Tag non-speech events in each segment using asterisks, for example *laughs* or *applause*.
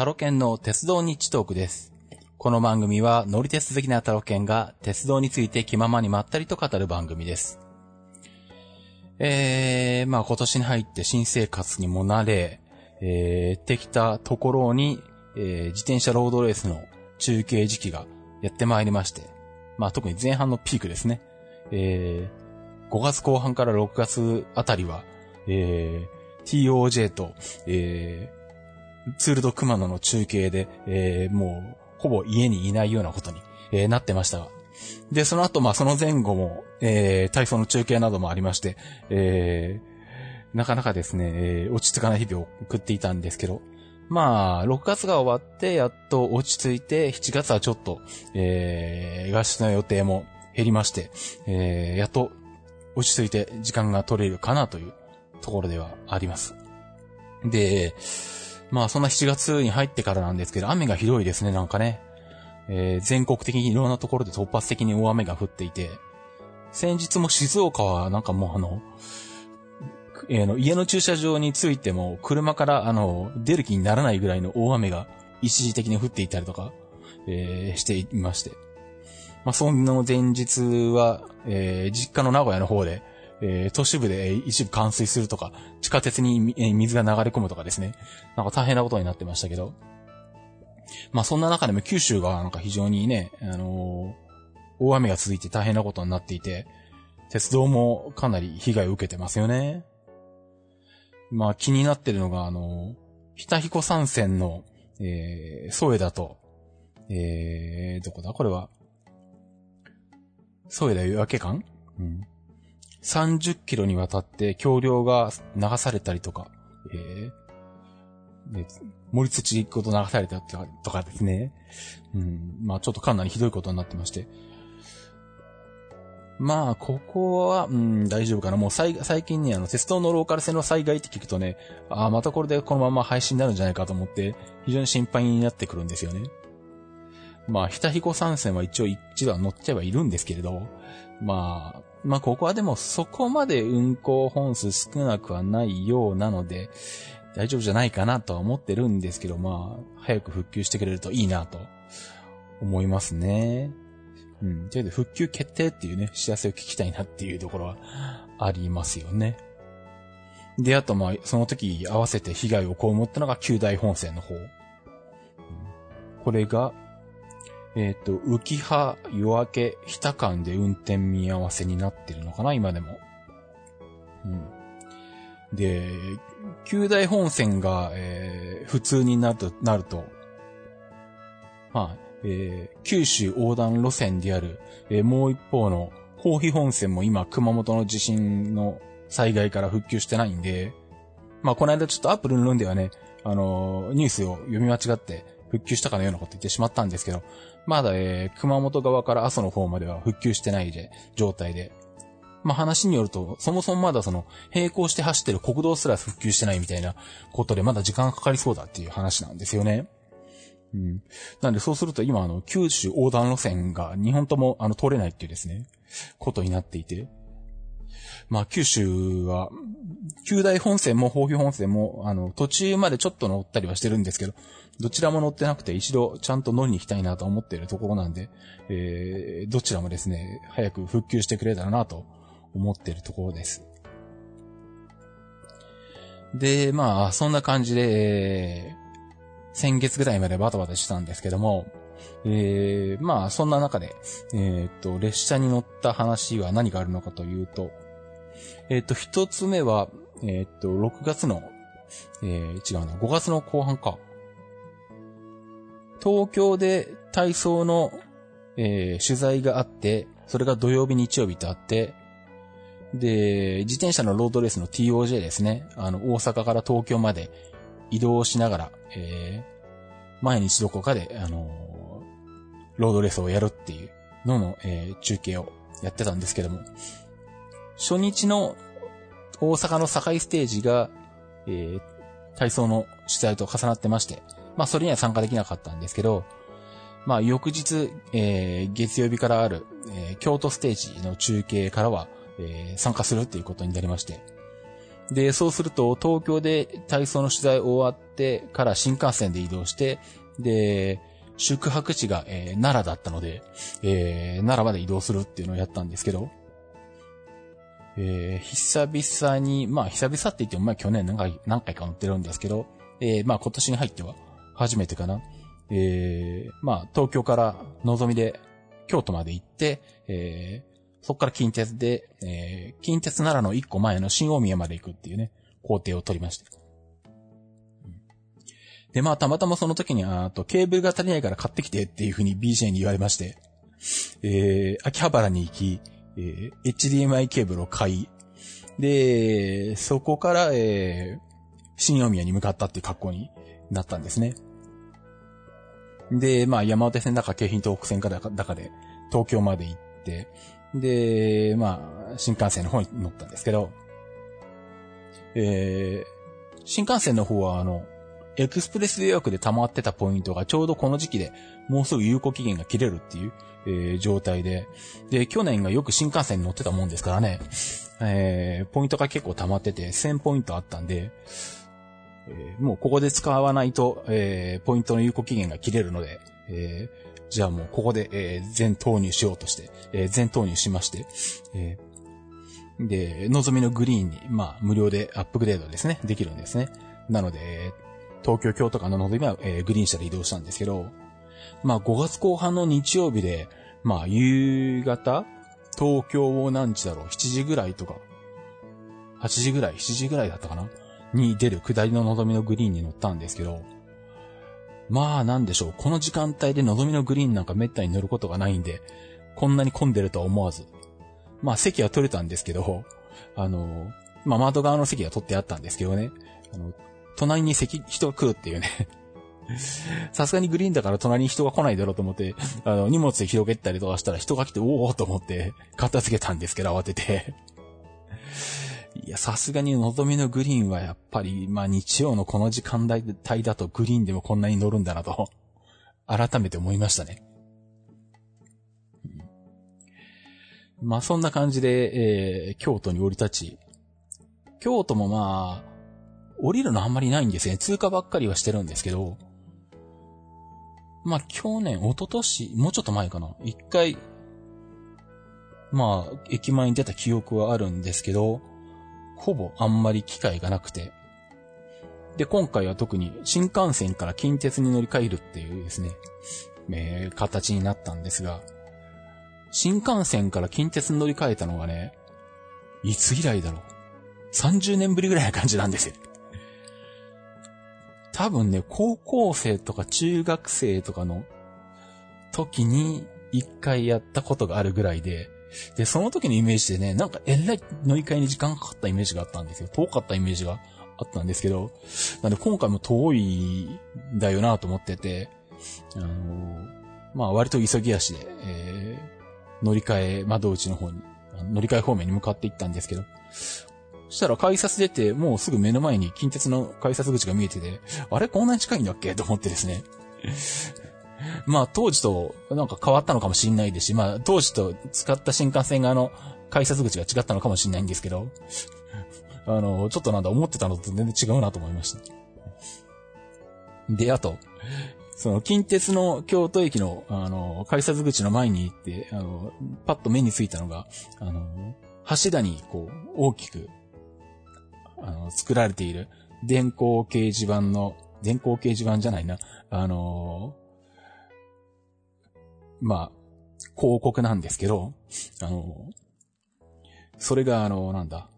タロケンの鉄道日トークです。この番組は乗り鉄好きなタロケンが鉄道について気ままにまったりと語る番組です。えー、まあ今年に入って新生活にも慣れ、えー、ってきたところに、えー、自転車ロードレースの中継時期がやってまいりまして、まあ特に前半のピークですね。えー、5月後半から6月あたりは、えー、TOJ と、えー、ツールドクマノの中継で、えー、もう、ほぼ家にいないようなことに、えー、なってましたが。で、その後、まあ、その前後も、えー、体操の中継などもありまして、えー、なかなかですね、えー、落ち着かない日々を送っていたんですけど、まあ、6月が終わって、やっと落ち着いて、7月はちょっと、えー、合宿の予定も減りまして、えー、やっと落ち着いて時間が取れるかなというところではあります。で、まあそんな7月に入ってからなんですけど、雨がひどいですね、なんかね。えー、全国的にいろんなところで突発的に大雨が降っていて、先日も静岡はなんかもうあの、えー、の家の駐車場についても車からあの、出る気にならないぐらいの大雨が一時的に降っていたりとか、えー、していまして。まあその前日は、えー、実家の名古屋の方で、えー、都市部で一部冠水するとか、地下鉄に、えー、水が流れ込むとかですね。なんか大変なことになってましたけど。まあそんな中でも九州がなんか非常にね、あのー、大雨が続いて大変なことになっていて、鉄道もかなり被害を受けてますよね。まあ気になってるのが、あのー、北彦山線の、えー、添田と、えー、どこだ？これは。添田夜明け間うん。30キロにわたって橋梁が流されたりとか、えー、で森土ごと流されたとかとかですね。うん、まあちょっとかなりひどいことになってまして。まあ、ここは、うん、大丈夫かな。もう最近ね、あの、鉄道のローカル線の災害って聞くとね、ああ、またこれでこのまま廃止になるんじゃないかと思って、非常に心配になってくるんですよね。まあ、ひたひこ参戦は一応一度は乗っちゃえばいるんですけれど、まあ、まあ、ここはでもそこまで運行本数少なくはないようなので、大丈夫じゃないかなとは思ってるんですけど、まあ、早く復旧してくれるといいなと思いますね。うん。というわけで、復旧決定っていうね、知らせを聞きたいなっていうところはありますよね。で、あとまあ、その時合わせて被害を被ったのが旧大本線の方。これが、えっ、ー、と、浮葉、夜明け、日田間で運転見合わせになってるのかな今でも。うん。で、旧大本線が、えー、普通になると、なると、まあ、えー、九州横断路線である、えー、もう一方の、宝肥本線も今、熊本の地震の災害から復旧してないんで、まあ、この間ちょっとアップルの論ではね、あのー、ニュースを読み間違って、復旧したかのようなこと言ってしまったんですけど、まだ、えー、熊本側から阿蘇の方までは復旧してないで、状態で。まあ、話によると、そもそもまだその、並行して走ってる国道すら復旧してないみたいなことで、まだ時間がかかりそうだっていう話なんですよね。うん。なんでそうすると今あの、九州横断路線が日本ともあの、通れないっていうですね、ことになっていて。まあ九州は、九大本線も宝肥本線も、あの、途中までちょっと乗ったりはしてるんですけど、どちらも乗ってなくて一度ちゃんと乗りに行きたいなと思っているところなんで、えー、どちらもですね、早く復旧してくれたらなと思っているところです。で、まあ、そんな感じで、先月ぐらいまでバタバタしたんですけども、えー、まあ、そんな中で、えっ、と、列車に乗った話は何があるのかというと、えっ、ー、と、一つ目は、えっ、と、6月の、えー、違うな、5月の後半か。東京で体操の、えー、取材があって、それが土曜日、日曜日とあって、で、自転車のロードレースの TOJ ですね。あの、大阪から東京まで移動しながら、えー、毎日どこかで、あのー、ロードレースをやるっていうのの、えー、中継をやってたんですけども、初日の大阪の堺ステージが、えー、体操の取材と重なってまして、まあそれには参加できなかったんですけど、まあ翌日、えー、月曜日からある、えー、京都ステージの中継からは、えー、参加するっていうことになりまして、で、そうすると、東京で体操の取材終わってから新幹線で移動して、で、宿泊地が、えー、奈良だったので、えー、奈良まで移動するっていうのをやったんですけど、えー、久々に、まあ久々って言っても、まあ去年何回何回か乗ってるんですけど、えー、まあ今年に入っては初めてかな。えー、まあ東京からのぞみで京都まで行って、えー、そこから近鉄で、えー、近鉄奈良の一個前の新大宮まで行くっていうね、工程を取りました。で、まあ、たまたまその時に、あと、ケーブルが足りないから買ってきてっていう風に BJ に言われまして、えー、秋葉原に行き、えー、HDMI ケーブルを買い、で、そこから、えー、新宮に向かったっていう格好になったんですね。で、まあ、山手線だか京浜東北線かだかだかで、東京まで行って、で、まあ、新幹線の方に乗ったんですけど、えー、新幹線の方は、あの、エクスプレス予約で溜まってたポイントがちょうどこの時期でもうすぐ有効期限が切れるっていう、えー、状態で、で、去年がよく新幹線に乗ってたもんですからね、えー、ポイントが結構溜まってて1000ポイントあったんで、えー、もうここで使わないと、えー、ポイントの有効期限が切れるので、えー、じゃあもうここで、えー、全投入しようとして、えー、全投入しまして、えー、で、望みのグリーンに、まあ、無料でアップグレードですね、できるんですね。なので、東京、京都間の望みは、えー、グリーン車で移動したんですけど、まあ5月後半の日曜日で、まあ夕方、東京を何時だろう、7時ぐらいとか、8時ぐらい、7時ぐらいだったかなに出る下りの望みのグリーンに乗ったんですけど、まあなんでしょう、この時間帯で望みのグリーンなんか滅多に乗ることがないんで、こんなに混んでるとは思わず。まあ席は取れたんですけど、あの、まあ窓側の席が取ってあったんですけどね、あの、隣に席、人が来るっていうね。*laughs* さすがにグリーンだから隣に人が来ないだろうと思って、あの、荷物で広げたりとかしたら人が来て、おおと思って、片付けたんですけど、慌てて。いや、さすがに望みのグリーンはやっぱり、まあ日曜のこの時間帯だとグリーンでもこんなに乗るんだなと、改めて思いましたね。まあそんな感じで、えー、京都に降り立ち、京都もまあ、降りるのあんまりないんですね。通過ばっかりはしてるんですけど、まあ、去年、一昨年、もうちょっと前かな。一回、まあ、駅前に出た記憶はあるんですけど、ほぼあんまり機会がなくて。で、今回は特に新幹線から近鉄に乗り換えるっていうですね、えー、形になったんですが、新幹線から近鉄に乗り換えたのがね、いつ以来だろう。30年ぶりぐらいな感じなんですよ。多分ね、高校生とか中学生とかの時に一回やったことがあるぐらいで、で、その時のイメージでね、なんかえらい乗り換えに時間かかったイメージがあったんですよ。遠かったイメージがあったんですけど、なんで今回も遠いんだよなと思ってて、あのー、まあ割と急ぎ足で、えー、乗り換え窓口の方に、乗り換え方面に向かっていったんですけど、そしたら改札出て、もうすぐ目の前に近鉄の改札口が見えてて、あれ？こんなに近いんだっけ？と思ってですね。*laughs* まあ当時となんか変わったのかもしんないですし、まあ当時と使った新幹線側の改札口が違ったのかもしんないんですけど、あの、ちょっとなんだ思ってたのと全然違うなと思いました。で、あと、その近鉄の京都駅の、あの、改札口の前に行って、あの、パッと目についたのが、あの、柱にこう、大きくあの、作られている電光掲示板の、電光掲示板じゃないな、あのー、まあ、広告なんですけど、あのー、それがあのー、なんだ、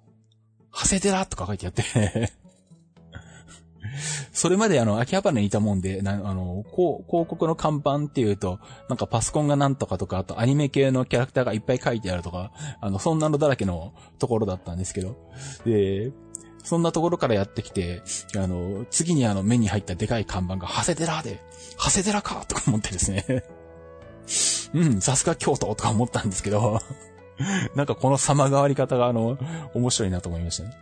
長谷寺とか書いてあって。*laughs* それまであの、秋葉原にいたもんで、あの、広告の看板っていうと、なんかパソコンがなんとかとか、あとアニメ系のキャラクターがいっぱい書いてあるとか、あの、そんなのだらけのところだったんですけど、で、そんなところからやってきて、あの、次にあの目に入ったでかい看板が、長谷寺で、長谷寺かとか思ってですね。*laughs* うん、さすが京都とか思ったんですけど、*laughs* なんかこの様変わり方があの、面白いなと思いましたね。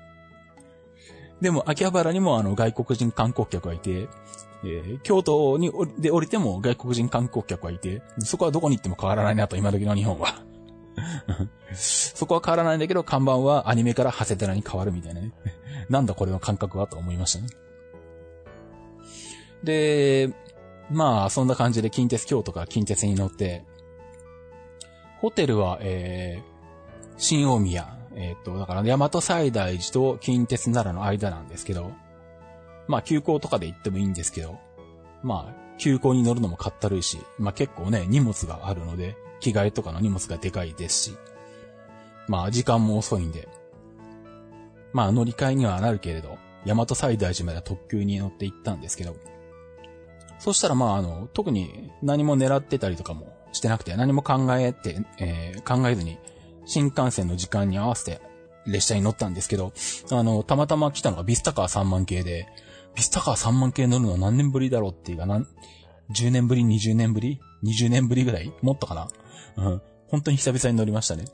でも、秋葉原にもあの、外国人観光客がいて、えー、京都にで降りても外国人観光客がいて、そこはどこに行っても変わらないなと、今時の日本は。*laughs* そこは変わらないんだけど、看板はアニメから長谷寺に変わるみたいなね。*laughs* なんだこれの感覚はと思いましたね。で、まあ、そんな感じで近鉄京都から近鉄に乗って、ホテルは、えー、新大宮、えっ、と、だから大和西大寺と近鉄奈良の間なんですけど、まあ、急行とかで行ってもいいんですけど、まあ、急行に乗るのもかったるいし、まあ結構ね、荷物があるので、着替えとかの荷物がでかいですし、まあ時間も遅いんで、まあ乗り換えにはなるけれど、大和西大寺まで特急に乗って行ったんですけど、そしたらまああの、特に何も狙ってたりとかもしてなくて、何も考えて、えー、考えずに、新幹線の時間に合わせて列車に乗ったんですけど、あの、たまたま来たのがビスタカー3万系で、ビスタカー3万系乗るの何年ぶりだろうっていうか、なん、10年ぶり ?20 年ぶり ?20 年ぶりぐらい？もっとかな？うん。本当に久々に乗りましたね。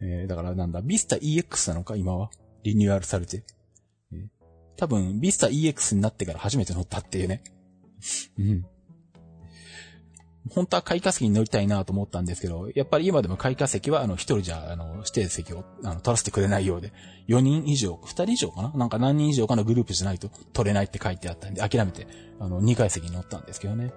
えー、だからなんだ、ビスタ EX なのか？今は。リニューアルされて。えー、多分、ビスタ EX になってから初めて乗ったっていうね。うん。本当は開花石に乗りたいなと思ったんですけど、やっぱり今でも開花石は、あの、一人じゃ、あの、指定席を、あの、取らせてくれないようで、4人以上、2人以上かな？なんか何人以上かのグループじゃないと取れないって書いてあったんで、諦めて、あの、2階席に乗ったんですけどね。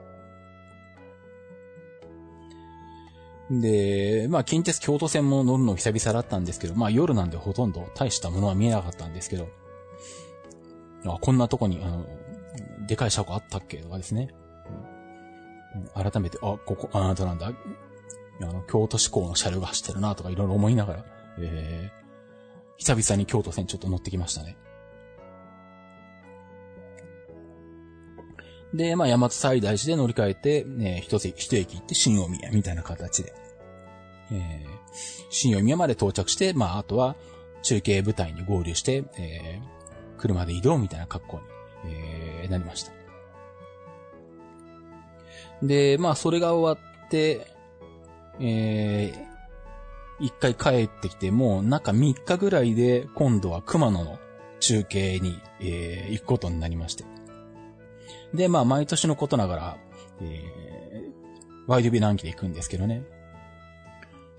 で、まあ、近鉄京都線も乗るの久々だったんですけど、まあ、夜なんでほとんど大したものは見えなかったんですけど、あ、こんなとこに、あの、でかい車庫あったっけ？とかですね。改めて、あ、ここ、あ、なたなんだ。あの、京都市港の車両が走ってるなとかいろいろ思いながら、えー、久々に京都線ちょっと乗ってきましたね。で、まあ、山津西大寺で乗り換えて、ね、一つ、一駅行って新大宮みたいな形で、えー、新大宮まで到着して、まあ、あとは中継部隊に合流して、えー、車で移動みたいな格好に、えー、なりました。で、まあ、それが終わって、えー、一回帰ってきて、もう中3日ぐらいで、今度は熊野の中継に、えー、行くことになりまして。で、まあ、毎年のことながら、えー、ワイドビランキで行くんですけどね。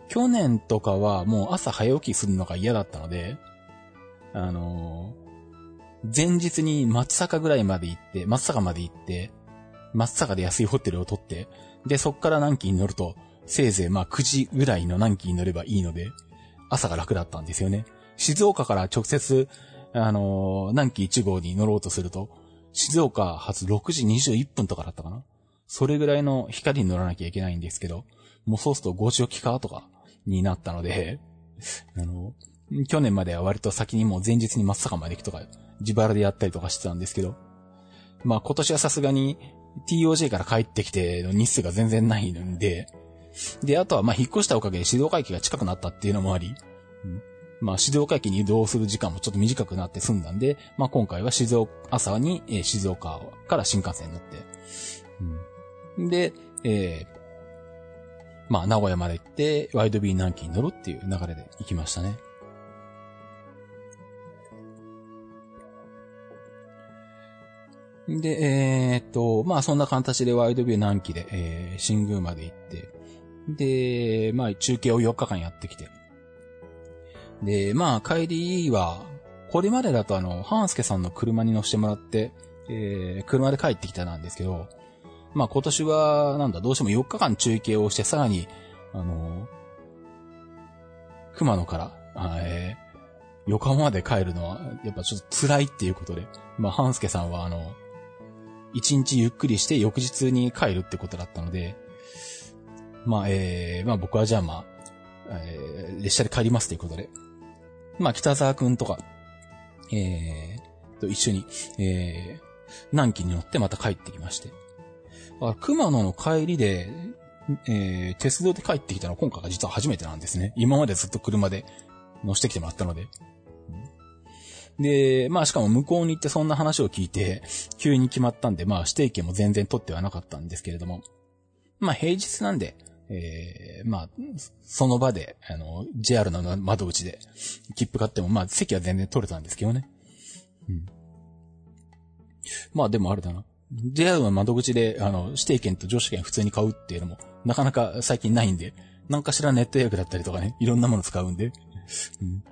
去年とかはもう朝早起きするのが嫌だったので、あのー、前日に松坂ぐらいまで行って、松坂まで行って、松坂で安いホテルを取って、で、そっから南紀に乗ると、せいぜいまあ9時ぐらいの南紀に乗ればいいので、朝が楽だったんですよね。静岡から直接、あのー、南紀1号に乗ろうとすると、静岡発6時21分とかだったかなそれぐらいの光に乗らなきゃいけないんですけど、もうそうすると5時起きかとかになったので、*laughs* あの、去年までは割と先にもう前日に松坂まで行くとか、自腹でやったりとかしてたんですけど、まあ今年はさすがに TOJ から帰ってきての日数が全然ないんで、で、あとはま引っ越したおかげで静岡駅が近くなったっていうのもあり、うん、まあ静岡駅に移動する時間もちょっと短くなって済んだんで、まあ今回は静岡、朝に、えー、静岡から新幹線に乗って、うん、で、えー、まあ名古屋まで行って、ワイドビー南紀に乗るっていう流れで行きましたね。で、えー、っと、まあそんな形でワイドビュー南紀で、えー、新宮まで行って、で、まあ中継を4日間やってきて。で、まあ帰りは、これまでだとあの、ハンスケさんの車に乗せてもらって、えー、車で帰ってきたなんですけど、まあ今年は、なんだ、どうしても4日間中継をして、さらに、あの、熊野から、えー、横浜まで帰るのは、やっぱちょっと辛いっていうことで、まあ、ハンスケさんはあの、一日ゆっくりして翌日に帰るってことだったので、まあ、えー、まあ僕はじゃあまあ、えー、列車で帰りますということで、まあ北沢くんとか、えー、と一緒に、えー、南紀に乗ってまた帰ってきまして。熊野の帰りで、えー、鉄道で帰ってきたのは今回が実は初めてなんですね。今までずっと車で乗せてきてもらったので。で、まあしかも向こうに行ってそんな話を聞いて、急に決まったんで、まあ指定券も全然取ってはなかったんですけれども、まあ平日なんで、えー、まあ、その場で、あの、JR の窓口で、切符買っても、まあ席は全然取れたんですけどね。うん。まあでもあれだな。JR の窓口で、あの、指定券と乗車券普通に買うっていうのも、なかなか最近ないんで、なんかしらネット予約だったりとかね、いろんなもの使うんで。うん、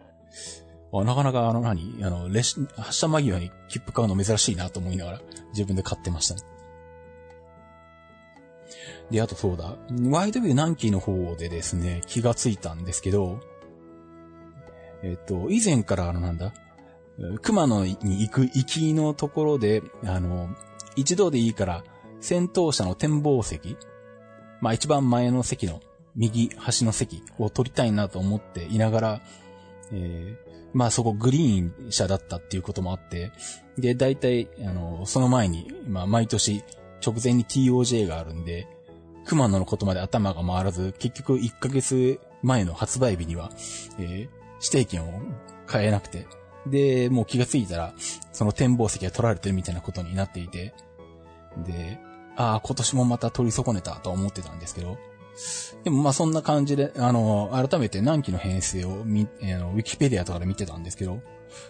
なかなかあの何？あの、列車発車間際に切符買うの珍しいなと思いながら自分で買ってましたね。で、あとそうだ、YW 南紀の方でですね、気がついたんですけど、えっと、以前からあのなんだ、熊野に行く行きのところで、あの、一度でいいから、戦闘車の展望席、まあ一番前の席の右端の席を取りたいなと思っていながら、えー、まあそこグリーン車だったっていうこともあって、で、大体、あの、その前に、まあ毎年直前に TOJ があるんで、熊野のことまで頭が回らず、結局1ヶ月前の発売日には、えー、指定券を買えなくて、で、もう気がついたら、その展望席が取られてるみたいなことになっていて、で、ああ、今年もまた取り損ねたと思ってたんですけど、でもまあそんな感じで、あの、改めて南紀の編成をみ、あの、ウィキペディアとかで見てたんですけど、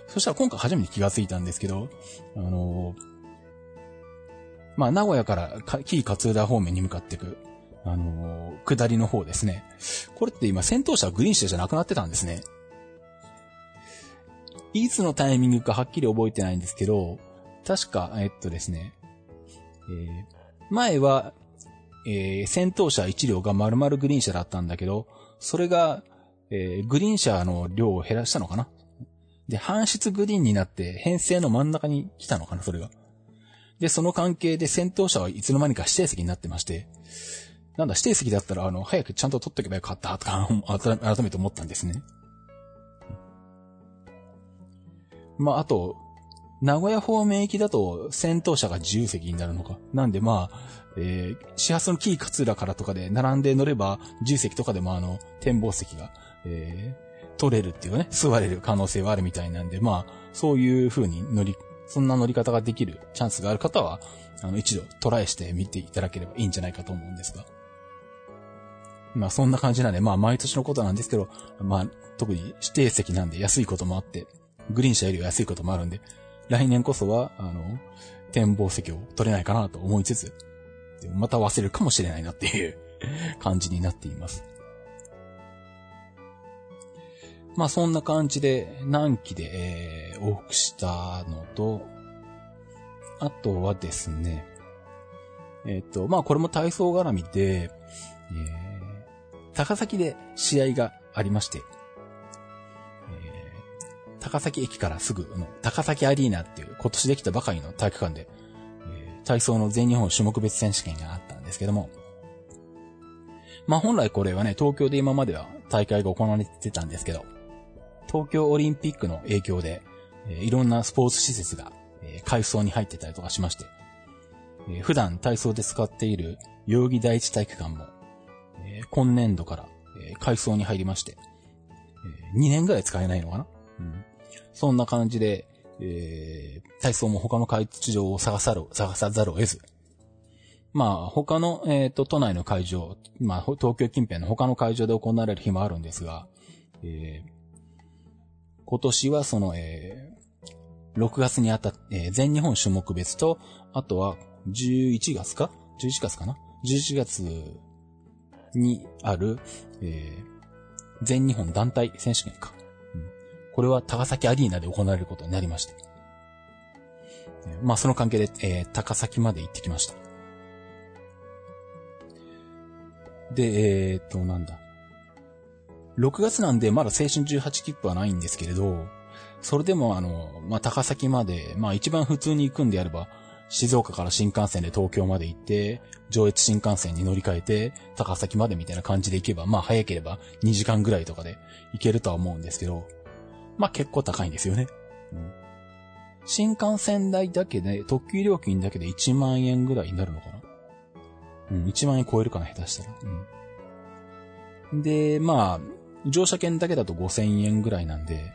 そしたら今回初めて気がついたんですけど、あの、まあ名古屋から紀伊勝浦方面に向かっていく、あの、下りの方ですね。これって今戦闘車はグリーン車じゃなくなってたんですね。いつのタイミングかはっきり覚えてないんですけど、確か、えっとですね、えー、前は、えー、戦闘車1両が丸々グリーン車だったんだけど、それが、えー、グリーン車の量を減らしたのかな？で、半室グリーンになって編成の真ん中に来たのかな、それが。で、その関係で戦闘車はいつの間にか指定席になってまして、なんだ、指定席だったら、あの、早くちゃんと取っとけばよかった、とか、改めて思ったんですね。まあ、あと、名古屋方面行きだと戦闘車が自由席になるのか？なんでまあ、えー、始発のキー勝浦からとかで並んで乗れば、自由席とかでもあの、展望席が、えー、取れるっていうかね、座れる可能性はあるみたいなんで、まあ、そういう風に乗り、そんな乗り方ができるチャンスがある方は、あの、一度トライしてみていただければいいんじゃないかと思うんですが。まあそんな感じなんで、まあ毎年のことなんですけど、まあ特に指定席なんで安いこともあって、グリーン車よりは安いこともあるんで、来年こそは、あの、展望席を取れないかなと思いつつ、でもまた忘れるかもしれないなっていう *laughs* 感じになっています。まあそんな感じで、南紀で、えー、往復したのと、あとはですね、えっ、ー、と、まあこれも体操絡みで、えー高崎で試合がありまして、高崎駅からすぐの高崎アリーナっていう今年できたばかりの体育館で、えー、体操の全日本種目別選手権があったんですけども、まあ本来これはね、東京で今までは大会が行われてたんですけど、東京オリンピックの影響で、えー、いろんなスポーツ施設が、えー、改装に入ってたりとかしまして、えー、普段体操で使っている代々木第一体育館もえー、今年度から、えー、改装に入りまして、えー、2年ぐらい使えないのかな？うん。そんな感じで、えー、体操も他の会場を探さる、探さざるを得ず。まあ、他の、えっ、ー、と、都内の会場、まあ、東京近辺の他の会場で行われる日もあるんですが、えー、今年はその、えー、6月にあたえー、全日本種目別と、あとは11月か ?11 月かな ?11 月にある、えー、全日本団体選手権か。これは高崎アリーナで行われることになりました。まあその関係で、えー、高崎まで行ってきました。で、えー、っと、なんだ。6月なんでまだ青春18切符はないんですけれど、それでもあの、まあ、高崎まで、まあ、一番普通に行くんであれば、静岡から新幹線で東京まで行って、上越新幹線に乗り換えて、高崎までみたいな感じで行けば、まあ早ければ2時間ぐらいとかで行けるとは思うんですけど、まあ結構高いんですよね。うん、新幹線代だけで、特急料金だけで1万円ぐらいになるのかな？うん、1万円超えるかな、下手したら。うん。で、まあ、乗車券だけだと5000円ぐらいなんで、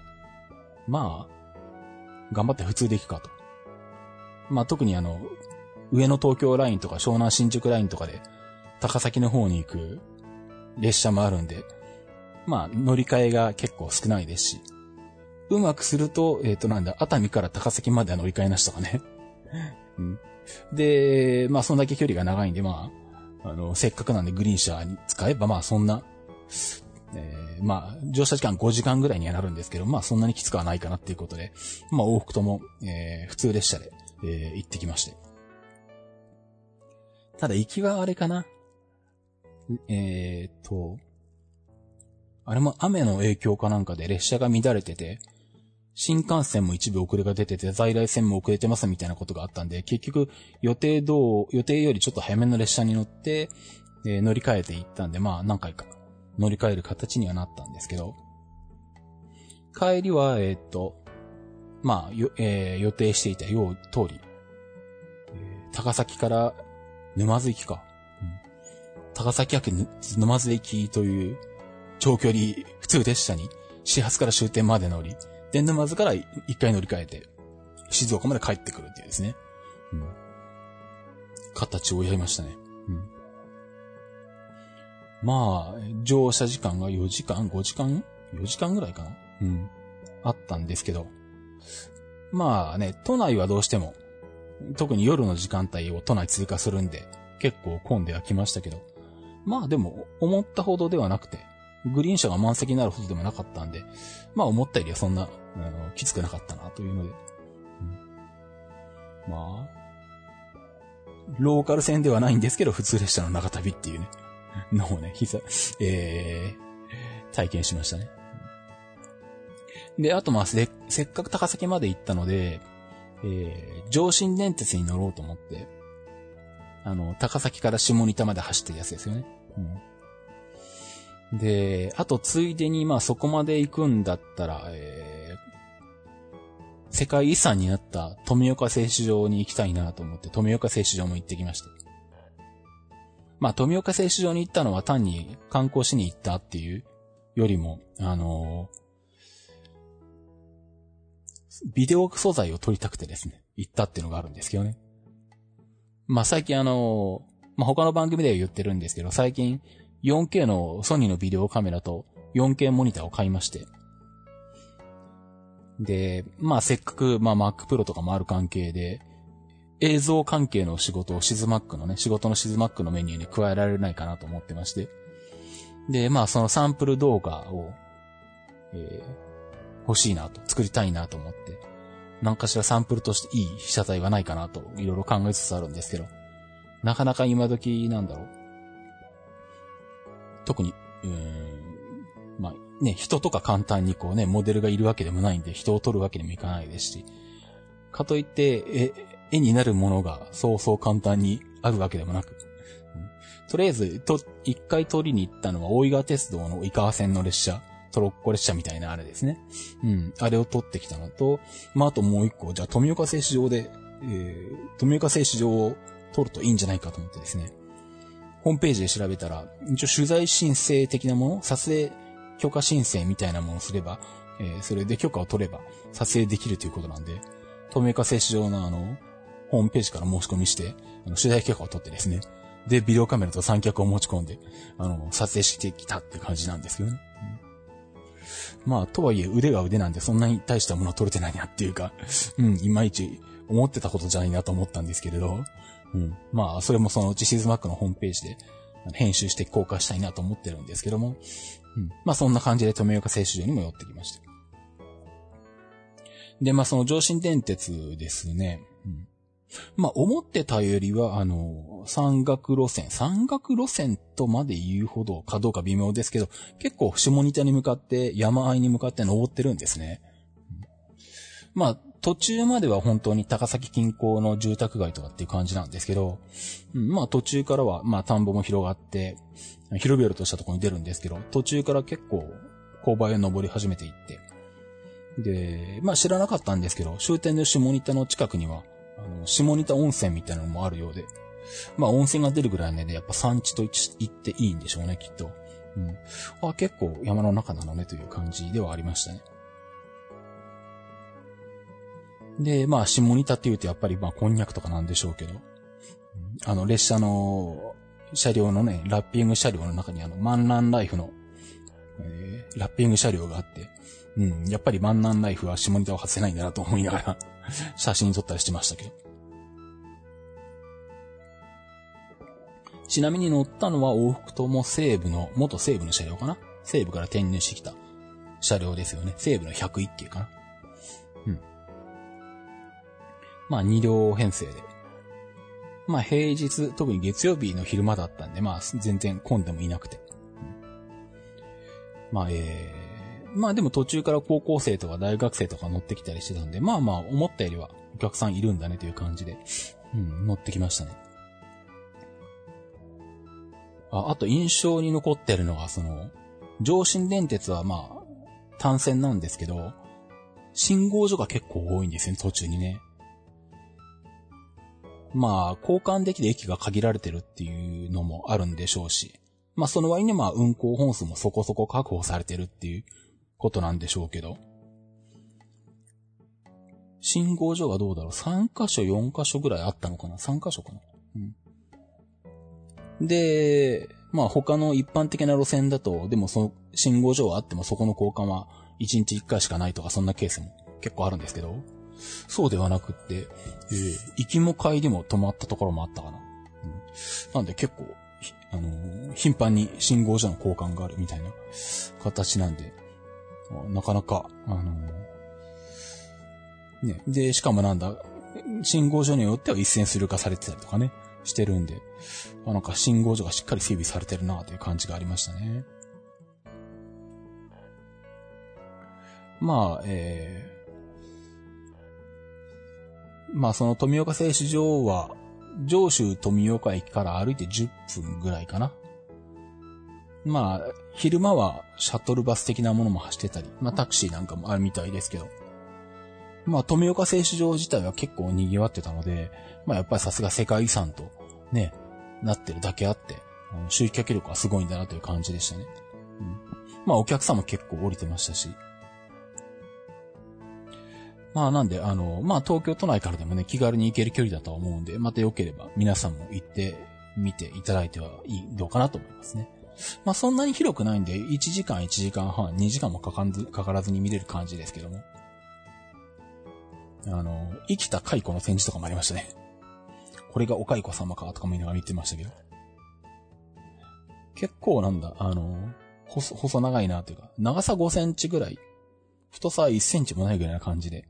まあ、頑張って普通で行くかと。まあ、特にあの、上野東京ラインとか湘南新宿ラインとかで、高崎の方に行く列車もあるんで、まあ、乗り換えが結構少ないですし、うまくすると、えっ、ー、となんだ、熱海から高崎までは乗り換えなしとかね。*laughs* うん、で、まあ、そんだけ距離が長いんで、まあ、あの、せっかくなんでグリーン車に使えば、まあ、そんなえー、まあ、乗車時間5時間ぐらいにはなるんですけど、まあそんなにきつくはないかなっていうことで、まあ往復とも、えー、普通列車で、えー、行ってきまして。ただ行きはあれかなえー、っと、あれも雨の影響かなんかで列車が乱れてて、新幹線も一部遅れが出てて、在来線も遅れてますみたいなことがあったんで、結局予定どう、予定よりちょっと早めの列車に乗って、えー、乗り換えていったんで、まあ何回か乗り換える形にはなったんですけど、帰りは、えー、っと、まあ、よ、えー、予定していたよう通り、えー、高崎から沼津行きか。うん、高崎駅沼津駅という長距離普通列車に始発から終点まで乗り、で、沼津から一回乗り換えて、静岡まで帰ってくるっていうですね。うん。形をやりましたね。うん。まあ、乗車時間が4時間 ?5 時間 ?4 時間ぐらいかなうん。あったんですけど。まあね、都内はどうしても、特に夜の時間帯を都内通過するんで、結構混んではきましたけど。まあでも、思ったほどではなくて、グリーン車が満席になるほどでもなかったんで、まあ思ったよりはそんな、あの、きつくなかったなというので。まあ、ローカル線ではないんですけど、普通列車の長旅っていうね、*laughs* のをね、ひざ、えー、体験しましたね。で、あとまあせ、っかく高崎まで行ったので、えー、上新電鉄に乗ろうと思って、あの、高崎から下仁田まで走ってるやつですよね。うんで、あとついでにまあそこまで行くんだったら、えー、世界遺産になった富岡製糸場に行きたいなと思って富岡製糸場も行ってきました。まあ富岡製糸場に行ったのは単に観光しに行ったっていうよりも、あのー、ビデオ素材を撮りたくてですね、行ったっていうのがあるんですけどね。まあ最近あのー、まあ他の番組では言ってるんですけど、最近 4K のソニーのビデオカメラと 4K モニターを買いまして。で、まあせっかく、まあ Mac Pro とかもある関係で、映像関係の仕事をシズマックのね、仕事のシズマックのメニューに加えられないかなと思ってまして。で、まあそのサンプル動画を、えー、欲しいなと、作りたいなと思って、何かしらサンプルとしていい被写体はないかなと、いろいろ考えつつあるんですけど、なかなか今時なんだろう。特に、うーん、まあ、ね、人とか簡単にこうね、モデルがいるわけでもないんで、人を撮るわけにもいかないですし、かといって、え、絵になるものがそうそう簡単にあるわけでもなく、とりあえず、と、一回撮りに行ったのは、大井川鉄道の井川線の列車、トロッコ列車みたいなあれですね。うん。あれを撮ってきたのと、まあ、あともう一個、じゃあ富岡製糸場で、えー、富岡製糸場を撮るといいんじゃないかと思ってですね。ホームページで調べたら、一応取材申請的なもの、撮影許可申請みたいなものをすれば、えー、それで許可を取れば撮影できるということなんで、透明化静止上のあの、ホームページから申し込みして、あの、取材許可を取ってですね、で、ビデオカメラと三脚を持ち込んで、あの、撮影してきたって感じなんですけどね。うん、まあ、とはいえ腕が腕なんでそんなに大したものは撮れてないなっていうか、うん、いまいち思ってたことじゃないなと思ったんですけれど、うん。まあ、それもそのうちシズマックのホームページで編集して公開したいなと思ってるんですけども、うん。まあ、そんな感じで富岡製糸場にも寄ってきました。で、まあ、その上新電鉄ですね。うん。まあ、思ってたよりは、あの、山岳路線、山岳路線とまで言うほどかどうか微妙ですけど、結構下仁田に向かって山あいに向かって登ってるんですね。まあ、途中までは本当に高崎近郊の住宅街とかっていう感じなんですけど、まあ途中からは、まあ田んぼも広がって、広々としたところに出るんですけど、途中から結構、勾配を登り始めていって、で、まあ知らなかったんですけど、終点の下仁田の近くには、あの、下仁田温泉みたいなのもあるようで、まあ温泉が出るぐらいね、やっぱ産地と言っていいんでしょうね、きっと。うん。あ、結構山の中なのねという感じではありましたね。で、まあ、下仁田って言うとやっぱりまあ、こんにゃくとかなんでしょうけど、あの、列車の車両のね、ラッピング車両の中にあの、万南ライフの、えー、ラッピング車両があって、うん、やっぱり万南ライフは下仁田を外せないんだなと思いながら *laughs* 写真撮ったりしてましたけど。ちなみに乗ったのは往復とも西部の、元西部の車両かな？西部から転入してきた車両ですよね。西部の101系かな？まあ2両編成で。まあ平日、特に月曜日の昼間だったんで、まあ全然混んでもいなくて。まあえー、まあでも途中から高校生とか大学生とか乗ってきたりしてたんで、まあまあ思ったよりはお客さんいるんだねという感じで、うん、乗ってきましたね。あ、あと印象に残ってるのが、その、上信電鉄はまあ、単線なんですけど、信号所が結構多いんですよね、途中にね。まあ、交換できる駅が限られてるっていうのもあるんでしょうし、まあその割にまあ運行本数もそこそこ確保されてるっていうことなんでしょうけど、信号所がどうだろう ?3 箇所、4箇所ぐらいあったのかな ?3 箇所かなうん。で、まあ他の一般的な路線だと、でもその信号所はあってもそこの交換は1日1回しかないとかそんなケースも結構あるんですけど、そうではなくって、えー、行きも帰りも止まったところもあったかな。うん、なんで結構、あのー、頻繁に信号所の交換があるみたいな形なんで、なかなか、あのー、ね、で、しかもなんだ、信号所によっては一線する化されてたりとかね、してるんで、なんか信号所がしっかり整備されてるなという感じがありましたね。まあ、えまあその富岡製糸場は、上州富岡駅から歩いて10分ぐらいかな。まあ、昼間はシャトルバス的なものも走ってたり、まあタクシーなんかもあるみたいですけど。まあ富岡製糸場自体は結構賑わってたので、まあやっぱりさすが世界遺産とね、なってるだけあって、集客力はすごいんだなという感じでしたね。うん、まあお客さんも結構降りてましたし、まあなんで、あの、まあ東京都内からでもね、気軽に行ける距離だとは思うんで、また良ければ皆さんも行ってみていただいてはいい、どうかなと思いますね。まあそんなに広くないんで、1時間1時間半、2時間もかかんずかからずに見れる感じですけども。あの、生きた蚕の展示とかもありましたね。これがお蚕様かとかも言いながら見てましたけど。結構なんだ、あの、細、細長いなというか、長さ5センチぐらい、太さ1センチもないぐらいな感じで、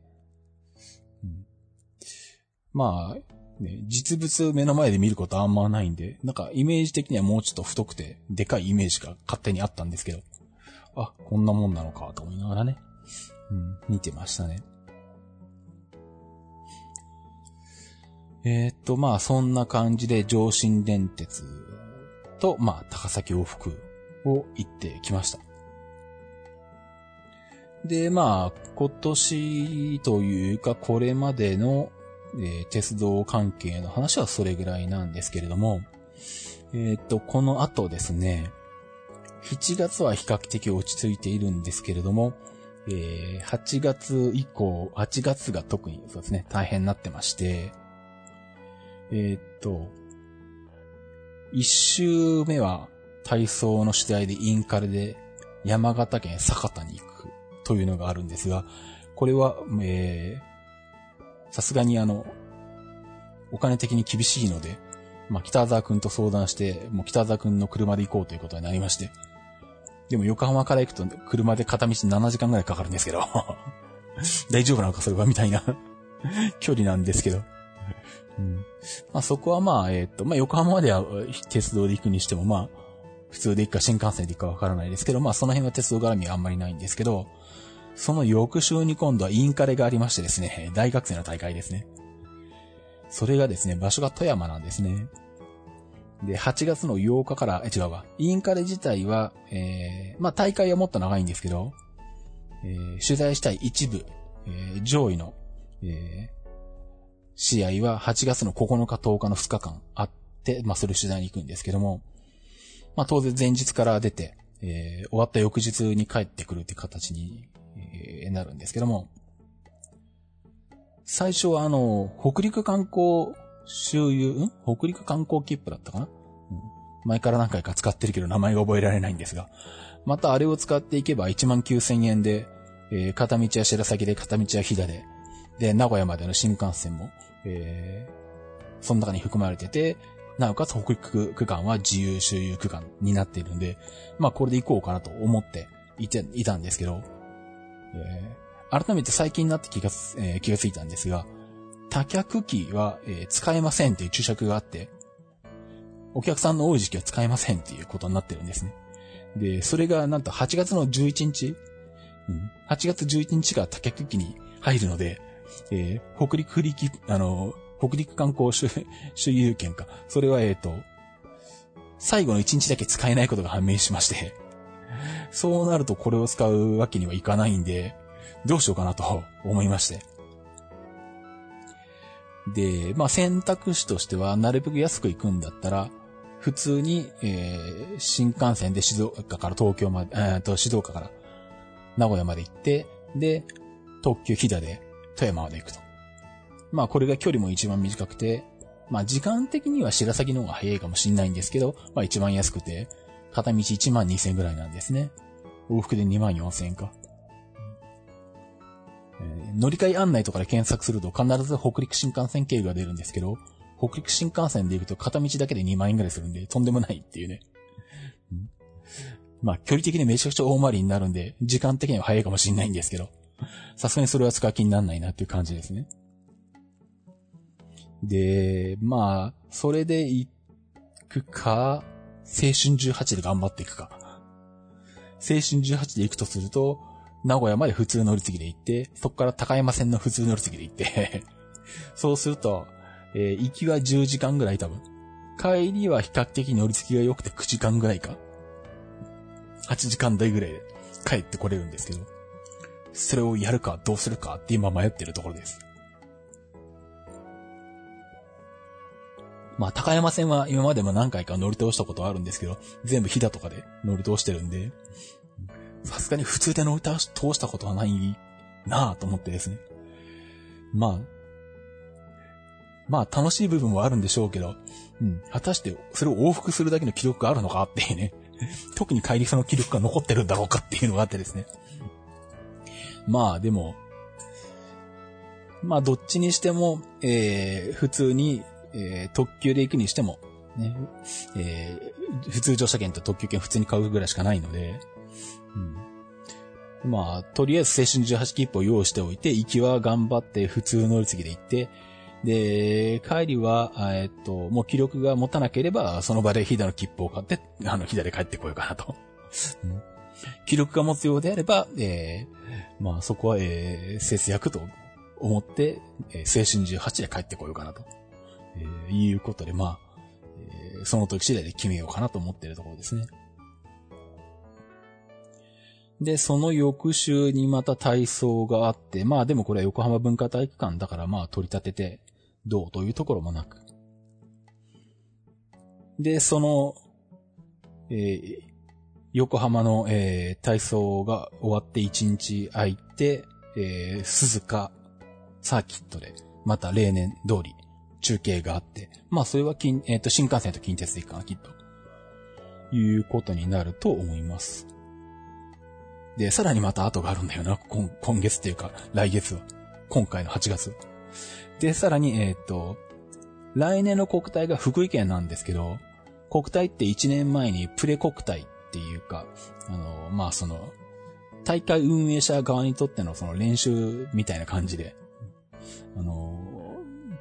まあ、ね、実物目の前で見ることあんまないんで、なんかイメージ的にはもうちょっと太くて、でかいイメージが勝手にあったんですけど、あ、こんなもんなのかと思いながらね、うん、見てましたね。えー、っと、まあ、そんな感じで上信電鉄と、まあ、高崎往復を行ってきました。で、まあ、今年というか、これまでのえー、鉄道関係の話はそれぐらいなんですけれども、えー、っと、この後ですね、7月は比較的落ち着いているんですけれども、えー、8月以降、8月が特にそうですね、大変になってまして、えー、っと、1週目は体操の次第でインカレで山形県酒田に行くというのがあるんですが、これは、えー、さすがにあの、お金的に厳しいので、まあ、北沢くんと相談して、もう北沢くんの車で行こうということになりまして。でも横浜から行くと車で片道7時間ぐらいかかるんですけど。*laughs* 大丈夫なのかそれはみたいな。*laughs* 距離なんですけど。うん。まあ、そこはまあ、えっ、と、まあ、横浜までは鉄道で行くにしても、まあ、普通で行くか新幹線で行くかわからないですけど、まあ、その辺は鉄道絡みはあんまりないんですけど、その翌週に今度はインカレがありましてですね、大学生の大会ですね。それがですね、場所が富山なんですね。で、8月の8日から、え、違うわ。インカレ自体は、えー、まあ、大会はもっと長いんですけど、えー、取材したい一部、えー、上位の、えー、試合は8月の9日10日の2日間あって、まあ、それ取材に行くんですけども、まあ、当然前日から出て、えー、終わった翌日に帰ってくるって形にえー、なるんですけども、最初はあの、北陸観光周遊、ん？北陸観光切符だったかな、うん、前から何回か使ってるけど名前が覚えられないんですが、またあれを使っていけば1万9000円で、えー、片道は白崎で片道は飛騨で、で、名古屋までの新幹線も、えー、その中に含まれてて、なおかつ北陸区間は自由周遊区間になっているんで、まあこれで行こうかなと思っていて、いたんですけど、えー、改めて最近になって気が、えー、気がついたんですが、多脚機は、えー、使えませんっていう注釈があって、お客さんの多い時期は使えませんっていうことになってるんですね。で、それがなんと8月の11日、うん、8月11日が多脚機に入るので、えー、北陸振りあの、北陸観光周遊券か。それは、えっ、ー、と、最後の1日だけ使えないことが判明しまして、*laughs* そうなるとこれを使うわけにはいかないんで、どうしようかなと思いまして。で、まあ選択肢としては、なるべく安く行くんだったら、普通に、えー、新幹線で静岡から東京まで、えー、と、静岡から名古屋まで行って、で、特急飛騨で富山まで行くと。まあこれが距離も一番短くて、まあ時間的には白崎の方が早いかもしんないんですけど、まあ一番安くて、片道1万2000円ぐらいなんですね。往復で2万4000円か。え、乗り換え案内とかで検索すると必ず北陸新幹線経由が出るんですけど、北陸新幹線で行くと片道だけで2万円ぐらいするんで、とんでもないっていうね。うん、まあ、距離的にめちゃくちゃ大回りになるんで、時間的には早いかもしんないんですけど、さすがにそれは使う気にならないなっていう感じですね。で、まあ、それで行くか、青春18で頑張っていくか。青春18で行くとすると、名古屋まで普通乗り継ぎで行って、そこから高山線の普通乗り継ぎで行って *laughs* そうすると、えー、行きは10時間ぐらい多分。帰りは比較的乗り継ぎが良くて9時間ぐらいか。8時間台ぐらいで帰ってこれるんですけど、それをやるかどうするかって今迷ってるところです。まあ、高山線は今までも何回か乗り通したことはあるんですけど、全部飛騨とかで乗り通してるんで、さすがに普通で乗り通したことはないなぁと思ってですね。まあ、まあ楽しい部分はあるんでしょうけど、うん、果たしてそれを往復するだけの記録があるのかっていうね。*laughs* 特に帰りその記録が残ってるんだろうかっていうのがあってですね。まあでも、まあどっちにしても、えー、普通にえー、特急で行くにしても、ね、えー、普通乗車券と特急券普通に買うぐらいしかないので、うん。まあ、とりあえず青春18切符を用意しておいて、行きは頑張って普通乗り継ぎで行って、で、帰りは、えっと、もう気力が持たなければ、その場でヒダの切符を買って、あの、ヒダで帰ってこようかなと。ん、気力が持つようであれば、えー、まあ、そこは、えー、節約と思って、えー、青春18で帰ってこようかなと。えー、いうことで、まあ、えー、その時次第で決めようかなと思っているところですね。で、その翌週にまた体操があって、まあでもこれは横浜文化体育館だからまあ取り立ててどうというところもなく。で、その、えー、横浜の、えー、体操が終わって1日空いて、えー、鈴鹿サーキットで、また例年通り、中継があって、まあそれは近、えっ、ー、と、新幹線と近鉄で行かな、きっと。いうことになると思います。で、さらにまた後があるんだよな、今今月っていうか、来月は。今回の8月。で、さらに、えっ、ー、と、来年の国体が福井県なんですけど、国体って1年前にプレ国体っていうか、あの、まあその、大会運営者側にとってのその練習みたいな感じで、あの、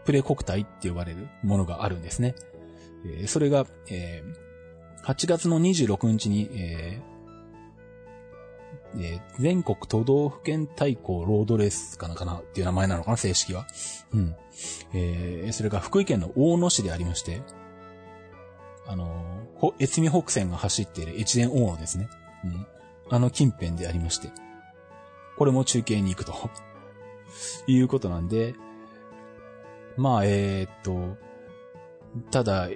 プレ国体って呼ばれるものがあるんですね。えー、それが、えー、8月の26日に、えーえー、全国都道府県対抗ロードレースかなかなっていう名前なのかな、正式は。うん。えー、それが福井県の大野市でありまして、あのー、越美北線が走っている越前大野ですね。うん。あの近辺でありまして、これも中継に行くということなんで、まあ、えー、っと、ただ、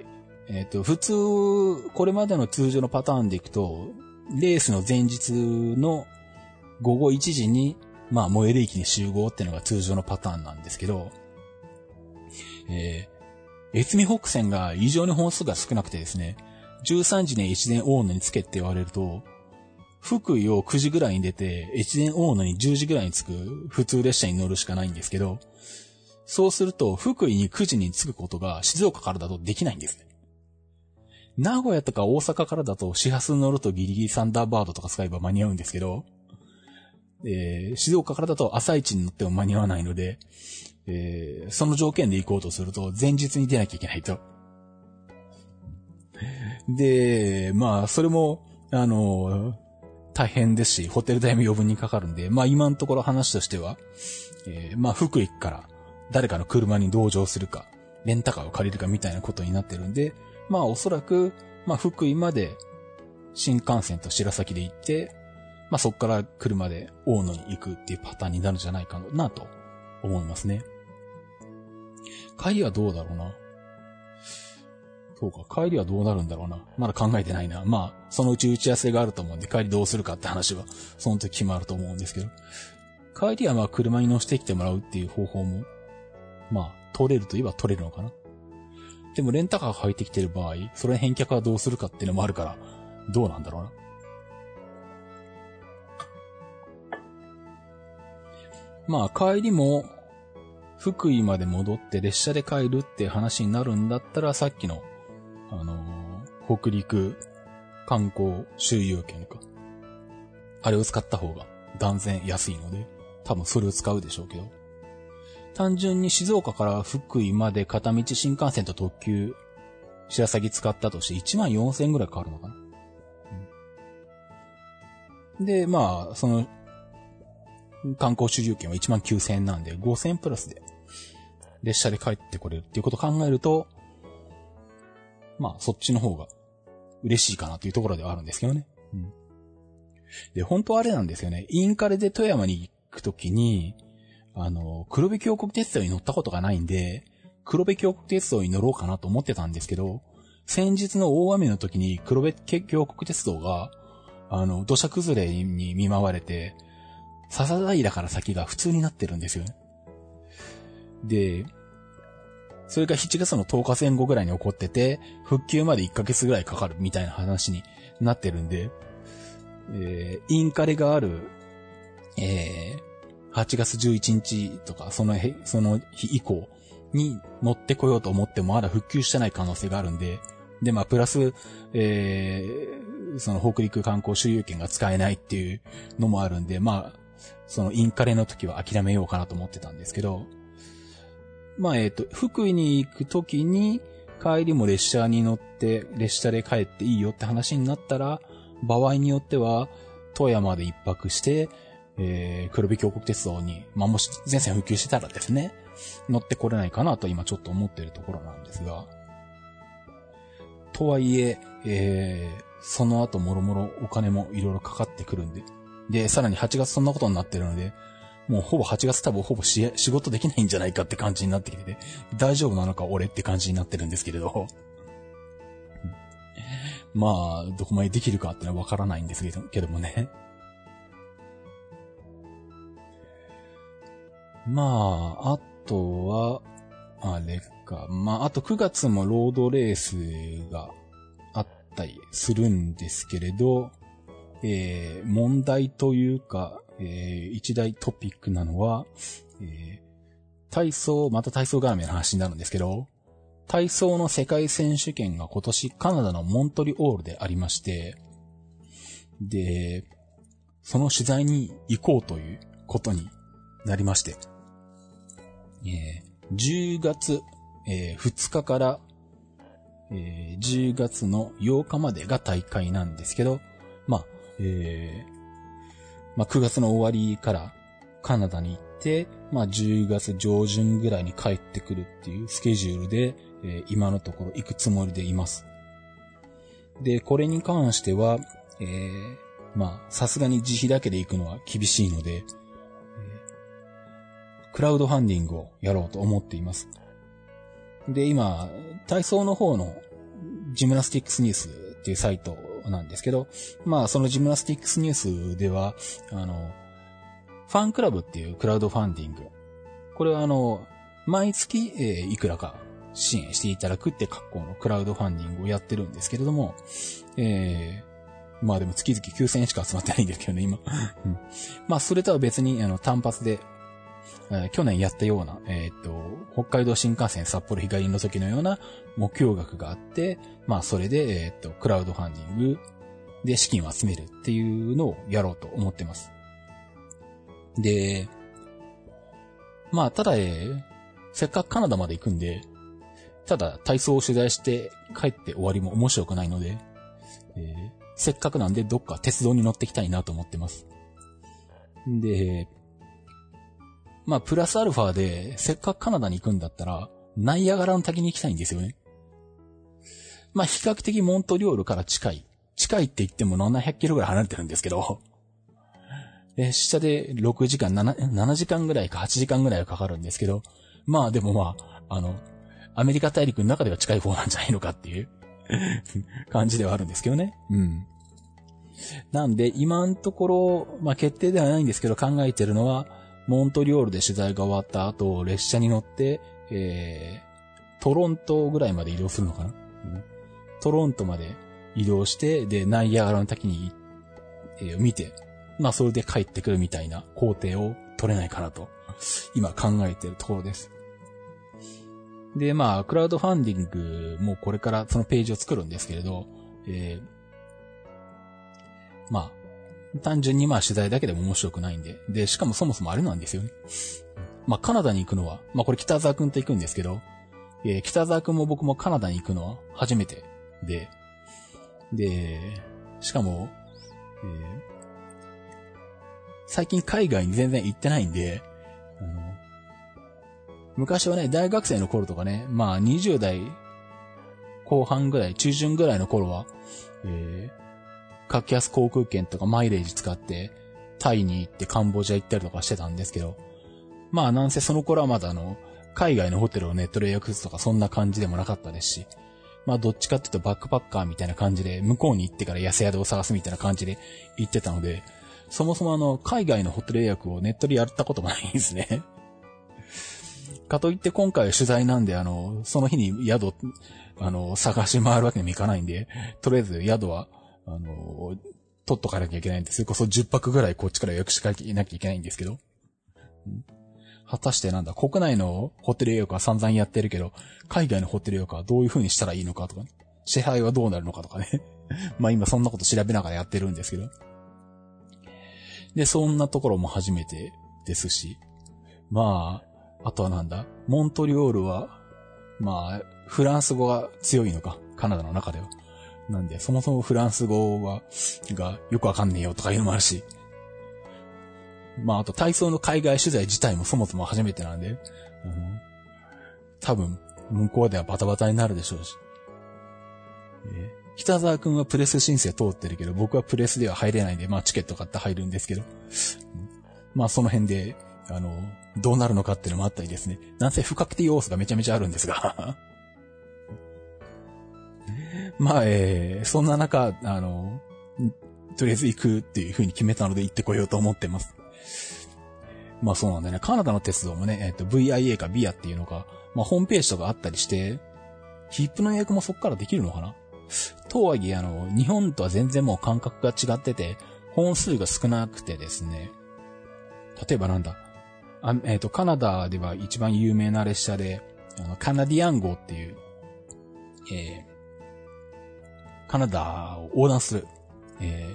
えー、っと、普通、これまでの通常のパターンでいくと、レースの前日の午後1時に、まあ、燃える駅に集合っていうのが通常のパターンなんですけど、えー、越美北線が異常に本数が少なくてですね、13時に越前大野につけって言われると、福井を9時ぐらいに出て、越前大野に10時ぐらいに着く普通列車に乗るしかないんですけど、そうすると、福井に9時に着くことが静岡からだとできないんですね。名古屋とか大阪からだと始発乗るとギリギリサンダーバードとか使えば間に合うんですけど、えー、静岡からだと朝一に乗っても間に合わないので、えー、その条件で行こうとすると前日に出なきゃいけないと。で、まあ、それも、あの、大変ですし、ホテル代も余分にかかるんで、まあ今のところ話としては、えー、まあ福井から誰かの車に同乗するか、レンタカーを借りるかみたいなことになってるんで、まあおそらく、まあ福井まで新幹線と白崎で行って、まあそこから車で大野に行くっていうパターンになるんじゃないかなと思いますね。帰りはどうだろうな。そうか、帰りはどうなるんだろうな。まだ考えてないな。まあ、そのうち打ち合わせがあると思うんで、帰りどうするかって話は、その時決まると思うんですけど。帰りはまあ、車に乗せてきてもらうっていう方法も、まあ、取れるといえば取れるのかな。でも、レンタカーが入ってきてる場合、それ返却はどうするかっていうのもあるから、どうなんだろうな。まあ、帰りも、福井まで戻って列車で帰るって話になるんだったら、さっきのあのー、北陸観光周遊券か。あれを使った方が断然安いので、多分それを使うでしょうけど。単純に静岡から福井まで片道新幹線と特急、白崎使ったとして1万4000円ぐらいかかるのかな？うん、で、まあ、その、観光周遊券は1万9000円なんで、5000円プラスで、列車で帰ってこれるっていうことを考えると、まあ、そっちの方が嬉しいかなというところではあるんですけどね。うん。で、本当はあれなんですよね。インカレで富山に行くときに、あの、黒部峡谷鉄道に乗ったことがないんで、黒部峡谷鉄道に乗ろうかなと思ってたんですけど、先日の大雨の時に黒部峡谷鉄道が、あの、土砂崩れに見舞われて、笹平から先が普通になってるんですよね。で、それが7月の10日前後ぐらいに起こってて、復旧まで1ヶ月ぐらいかかるみたいな話になってるんで、えー、インカレがある、えー、8月11日とか、その日、その日以降に乗ってこようと思ってもまだ復旧してない可能性があるんで、で、まあ、プラス、えー、その北陸観光周遊券が使えないっていうのもあるんで、まあ、そのインカレの時は諦めようかなと思ってたんですけど、まあ、えっ、ー、と、福井に行くときに、帰りも列車に乗って、列車で帰っていいよって話になったら、場合によっては、富山で一泊して、えー、黒部峡谷鉄道に、まあ、もし全線復旧してたらですね、乗ってこれないかなと今ちょっと思ってるところなんですが、とはいえ、えー、その後もろもろお金もいろいろかかってくるんで、で、さらに8月そんなことになってるので、もうほぼ8月多分ほぼ仕事できないんじゃないかって感じになってきてて、大丈夫なのか俺って感じになってるんですけれど。*laughs* まあ、どこまでできるかってのはわからないんですけどけどもね。まあ、あとは、あれか。まあ、あと9月もロードレースがあったりするんですけれど、えー、問題というか、えー、一大トピックなのは、えー、体操、また体操絡みの話になるんですけど、体操の世界選手権が今年カナダのモントリオールでありまして、で、その取材に行こうということになりまして、えー、10月、えー、2日から、えー、10月の8日までが大会なんですけど、まあ、えー、まあ、9月の終わりからカナダに行って、まあ、10月上旬ぐらいに帰ってくるっていうスケジュールで、えー、今のところ行くつもりでいます。で、これに関しては、えー、まあ、さすがに自費だけで行くのは厳しいので、クラウドファンディングをやろうと思っています。で、今、体操の方のジムナスティックスニュースっていうサイトなんですけど、まあそのジムナスティックスニュースでは、あの、ファンクラブっていうクラウドファンディング。これはあの、毎月、えー、いくらか支援していただくって格好のクラウドファンディングをやってるんですけれども、えー、まあでも月々9000円しか集まってないんですけどね、今。うん、まあそれとは別に、あの、単発で、え、去年やったような、えっ、と、北海道新幹線札幌日帰りの時のような目標額があって、まあそれで、えっ、と、クラウドファンディングで資金を集めるっていうのをやろうと思ってます。で、まあただ、えー、せっかくカナダまで行くんで、ただ体操を取材して帰って終わりも面白くないので、えー、せっかくなんでどっか鉄道に乗ってきたいなと思ってます。で、まあ、プラスアルファで、せっかくカナダに行くんだったら、ナイアガラの滝に行きたいんですよね。まあ、比較的モントリオールから近い。近いって言っても700キロぐらい離れてるんですけど、列車で6時間7、7時間ぐらいか8時間ぐらいはかかるんですけど、まあでもまあ、あの、アメリカ大陸の中では近い方なんじゃないのかっていう感じではあるんですけどね。うん。なんで、今のところ、まあ決定ではないんですけど考えてるのは、モントリオールで取材が終わった後、列車に乗って、えー、トロントぐらいまで移動するのかな、うん、トロントまで移動して、で、ナイアガラの滝に、えー、見て、まあそれで帰ってくるみたいな工程を取れないかなと、今考えてるところです。で、まあ、クラウドファンディングもこれからそのページを作るんですけれど、えー、まあ、単純にまあ取材だけでも面白くないんで、で、しかもそもそもあれなんですよね。まあ、カナダに行くのは、まあこれ北沢くんと行くんですけど、えー、北沢くんも僕もカナダに行くのは初めてで、で、しかも、えー、最近海外に全然行ってないんで、あの昔はね、大学生の頃とかね、まあ20代後半ぐらい、中旬ぐらいの頃は、えー、格安航空券とかマイレージ使って、タイに行ってカンボジア行ったりとかしてたんですけど、まあなんせその頃はまだあの、海外のホテルをネットで予約するとかそんな感じでもなかったですし、まあどっちかっていうとバックパッカーみたいな感じで、向こうに行ってから安宿を探すみたいな感じで行ってたので、そもそもあの、海外のホテル予約をネットでやったこともないんですね。*laughs* かといって今回は取材なんで、あの、その日に宿、あの、探し回るわけにもいかないんで、とりあえず宿は、あの、取っとかなきゃいけないんで、それこそ10泊ぐらいこっちから予約しなきゃいけないんですけど。果たしてなんだ、国内のホテル予約は散々やってるけど、海外のホテル予約はどういう風にしたらいいのかとか、ね、支配はどうなるのかとかね。*laughs* まあ今そんなこと調べながらやってるんですけど。で、そんなところも初めてですし、まあ、あとはなんだモントリオールは、まあ、フランス語が強いのか、カナダの中では。なんで、そもそもフランス語は、がよくわかんねえよとかいうのもあるし。まあ、あと体操の海外取材自体もそもそも初めてなんで、うん、多分、向こうではバタバタになるでしょうし。え、北沢くんはプレス申請通ってるけど、僕はプレスでは入れないんで、まあチケット買って入るんですけど。まあその辺で、あの、どうなるのかっていうのもあったりですね。なんせ不確定要素がめちゃめちゃあるんですが *laughs* まあ、えー、そんな中、あの、とりあえず行くっていう風に決めたので行ってこようと思ってます。まあそうなんだよね。カナダの鉄道もね、えっ、ー、と、VIA か BIA っていうのが、まあホームページとかあったりして、ヒップの予約もそっからできるのかな？とはいえ、あの、日本とは全然もう感覚が違ってて、本数が少なくてですね、例えばなんだ、あえっ、ー、と、カナダでは一番有名な列車で、あの、カナディアン号っていう、えー、カナダを横断する、え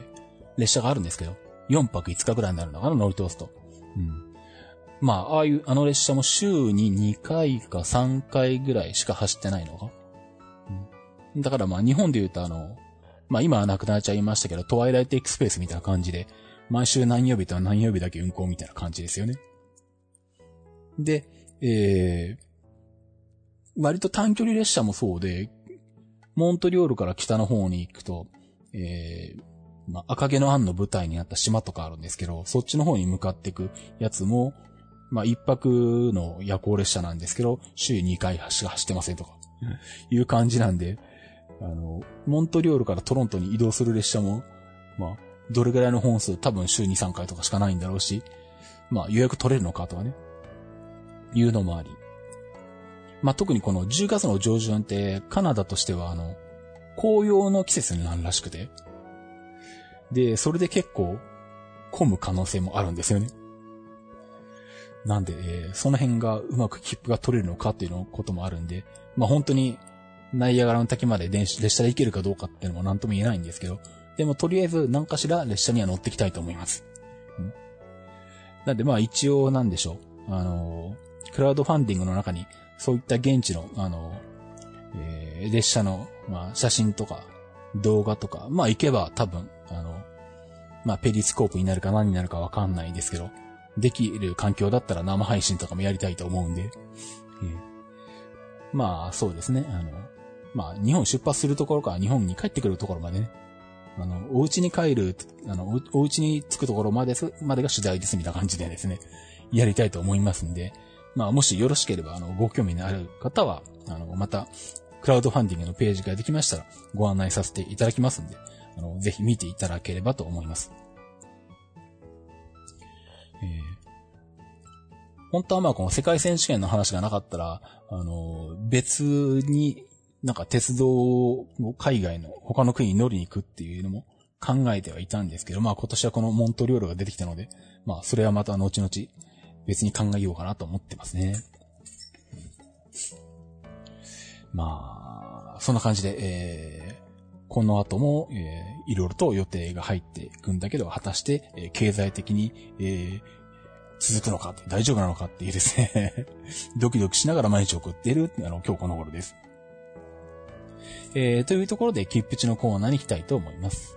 ー、列車があるんですけど、4泊5日ぐらいになるのかな、乗り通すと。うん。まあ、ああいう、あの列車も週に2回か3回ぐらいしか走ってないのか。うん。だからまあ、日本で言うとあの、まあ今はなくなっちゃいましたけど、トワイライトエクスペースみたいな感じで、毎週何曜日とは何曜日だけ運行みたいな感じですよね。で、えー、割と短距離列車もそうで、モントリオールから北の方に行くと、えー、まあ、赤毛の案の舞台になった島とかあるんですけど、そっちの方に向かっていくやつも、まあ、一泊の夜行列車なんですけど、週2回走ってませんとか、いう感じなんで、あの、モントリオールからトロントに移動する列車も、まあ、どれぐらいの本数、多分週2、3回とかしかないんだろうし、まあ、予約取れるのかとかね、いうのもあり。まあ、特にこの10月の上旬ってカナダとしてはあの、紅葉の季節になるらしくて。で、それで結構混む可能性もあるんですよね。なんで、えー、その辺がうまく切符が取れるのかっていうのこともあるんで、まあ本当に、ナイアガラの滝まで電子列車で行けるかどうかっていうのも何とも言えないんですけど、でもとりあえず何かしら列車には乗ってきたいと思います。うん、なんでまあ一応なんでしょう。あのー、クラウドファンディングの中にそういった現地の、あの、えー、列車の、まあ写真とか動画とか、まあ行けば多分、あの、まあペリスコープになるか何になるかわかんないですけど、できる環境だったら生配信とかもやりたいと思うんで、えー、まあそうですね、あの、まあ日本出発するところから日本に帰ってくるところまでね、あの、お家に帰る、あの、お家に着くところまでまでが取材ですみたいな感じでですね、やりたいと思いますんで、まあもしよろしければ、あの、ご興味のある方は、あの、また、クラウドファンディングのページができましたら、ご案内させていただきますんで、あの、ぜひ見ていただければと思います。えー、本当はまあこの世界選手権の話がなかったら、あの、別になんか鉄道を海外の他の国に乗りに行くっていうのも考えてはいたんですけど、まあ今年はこのモントリオールが出てきたので、まあそれはまた後々別に考えようかなと思ってますね。まあ、そんな感じで、えー、この後も、えー、いろいろと予定が入っていくんだけど、果たして、えー、経済的に、えー、続くのか、大丈夫なのかっていうですね *laughs* ドキドキしながら毎日送っている、あの、今日この頃です。えー、というところで、キップチのコーナーに行きたいと思います。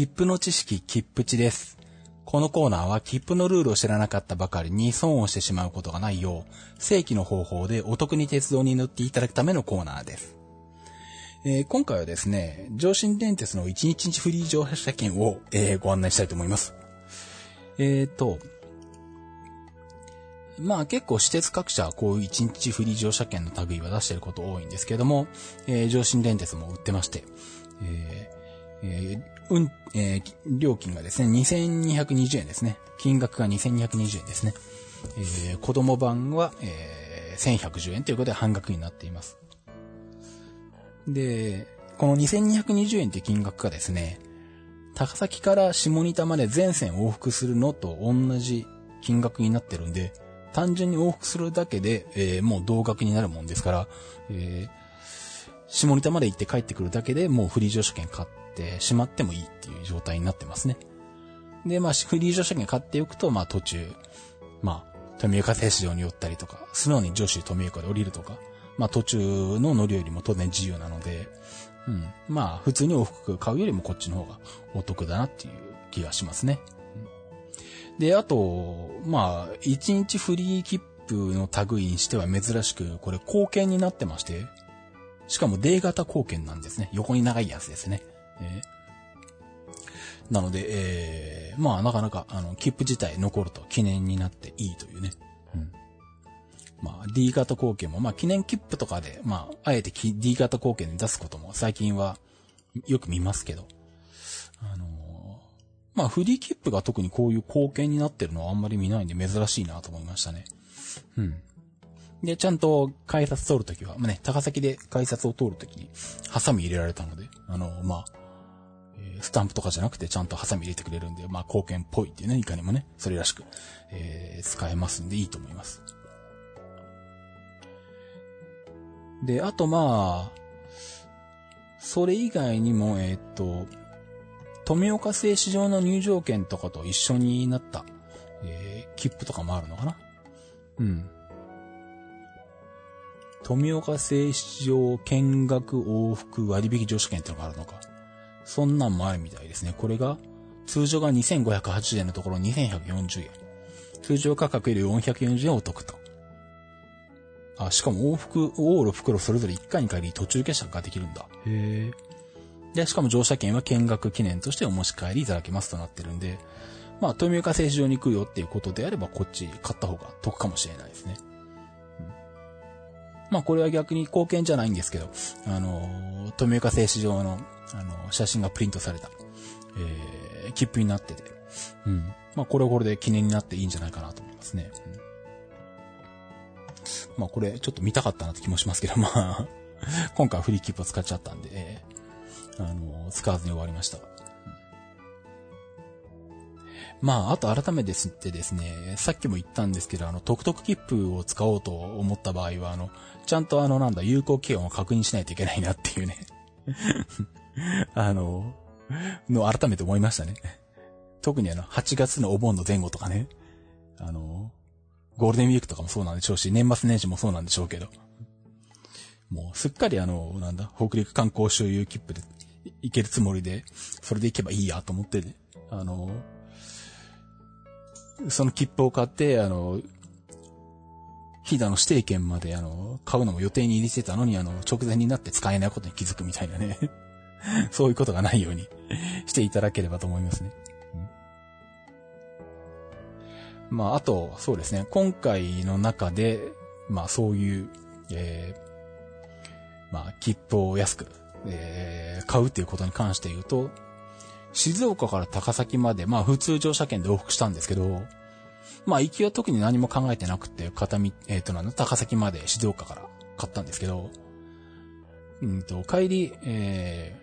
切符の知識、切符値です。このコーナーは切符のルールを知らなかったばかりに損をしてしまうことがないよう、正規の方法でお得に鉄道に乗っていただくためのコーナーです。えー、今回はですね、上信電鉄の1日フリー乗車券を、えー、ご案内したいと思います。えーと、まあ結構私鉄各社はこういう1日フリー乗車券の類は出してること多いんですけども、えー、上信電鉄も売ってまして、えーえー、うん、えー、料金がですね、2220円ですね。金額が2220円ですね。えー、子供版は、えー、1110円ということで半額になっています。で、この2220円という金額がですね、高崎から下仁田まで全線往復するのと同じ金額になってるんで、単純に往復するだけで、えー、もう同額になるもんですから、えー、下仁田まで行って帰ってくるだけでもうフリー乗車券買ってしまってもいいっていう状態になってますね。で、まあ、フリー乗車券買っておくと、まあ途中、まあ、富岡停止場に寄ったりとか、素直に女子富岡で降りるとか、まあ途中の乗りよりも当然自由なので、うん。まあ、普通に往復買うよりもこっちの方がお得だなっていう気がしますね。で、あと、まあ、1日フリー切符の類にしては珍しく、これ貢献になってまして、しかも D 型貢献なんですね。横に長いやつですね。えー、なので、えー、まあなかなか、あの、切符自体残ると記念になっていいというね。うん。まあ D 型貢献も、まあ記念切符とかで、まあ、あえて D 型貢献で出すことも最近はよく見ますけど、あのー、まあフリー切符が特にこういう貢献になってるのはあんまり見ないんで珍しいなと思いましたね。うん。で、ちゃんと改札通るときは、まあね、高崎で改札を通るときに、ハサミ入れられたので、あの、まあ、スタンプとかじゃなくてちゃんとハサミ入れてくれるんで、まあ貢献っぽいっていうね、いかにもね、それらしく、えー、使えますんでいいと思います。で、あとまあ、それ以外にも、えー、っと、富岡製市場の入場券とかと一緒になった、えー、切符とかもあるのかな？うん。富岡製市場見学往復割引乗車券ってのがあるのか？そんなんもあるみたいですね。これが、通常が2580円のところ2140円。通常価格より440円お得と。あ、しかも往復、往路袋それぞれ1回に限り途中下車ができるんだ。へえ。で、しかも乗車券は見学記念としてお持ち帰りいただけますとなってるんで、まあ、富岡製市場に行くよっていうことであれば、こっち買った方が得かもしれないですね。まあこれは逆に貢献じゃないんですけど、あの、富岡製糸場の、あの、写真がプリントされた、えー、切符になってて、うん。まあこれはこれで記念になっていいんじゃないかなと思いますね。うん、まあこれちょっと見たかったなって気もしますけど、まあ。今回フリーキープを使っちゃったんで、あの、使わずに終わりました。まあ、あと改めてってですね、さっきも言ったんですけど、あの、トクトク切符を使おうと思った場合は、あの、ちゃんとあの、なんだ、有効期限を確認しないといけないなっていうね。*laughs* あの、の改めて思いましたね。特にあの、8月のお盆の前後とかね、あの、ゴールデンウィークとかもそうなんでしょうし、年末年始もそうなんでしょうけど、もうすっかりあの、なんだ、北陸観光周遊切符で行けるつもりで、それで行けばいいやと思って、ね、あの、その切符を買って、あの、飛騨の指定券まで、あの、買うのも予定に入れてたのに、あの、直前になって使えないことに気づくみたいなね。*laughs* そういうことがないようにしていただければと思いますね。うん、まあ、あと、そうですね。今回の中で、まあ、そういう、えー、まあ、切符を安く、えー、買うっていうことに関して言うと、静岡から高崎まで、まあ普通乗車券で往復したんですけど、まあ行きは特に何も考えてなくて、片道、えっ、ー、となんだ、高崎まで静岡から買ったんですけど、うんと、帰り、えー、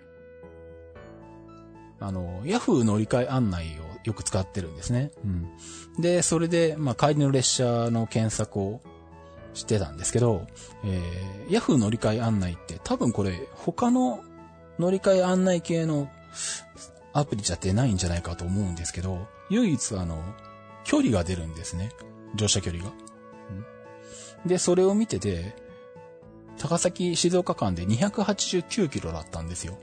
あの、ヤフー乗り換え案内をよく使ってるんですね。うん。で、それで、まあ帰りの列車の検索をしてたんですけど、えー、ヤフー乗り換え案内って多分これ他の乗り換え案内系のアプリじゃ出ないんじゃないかと思うんですけど、唯一あの、距離が出るんですね。乗車距離が。で、それを見てて、高崎静岡間で289キロだったんですよ。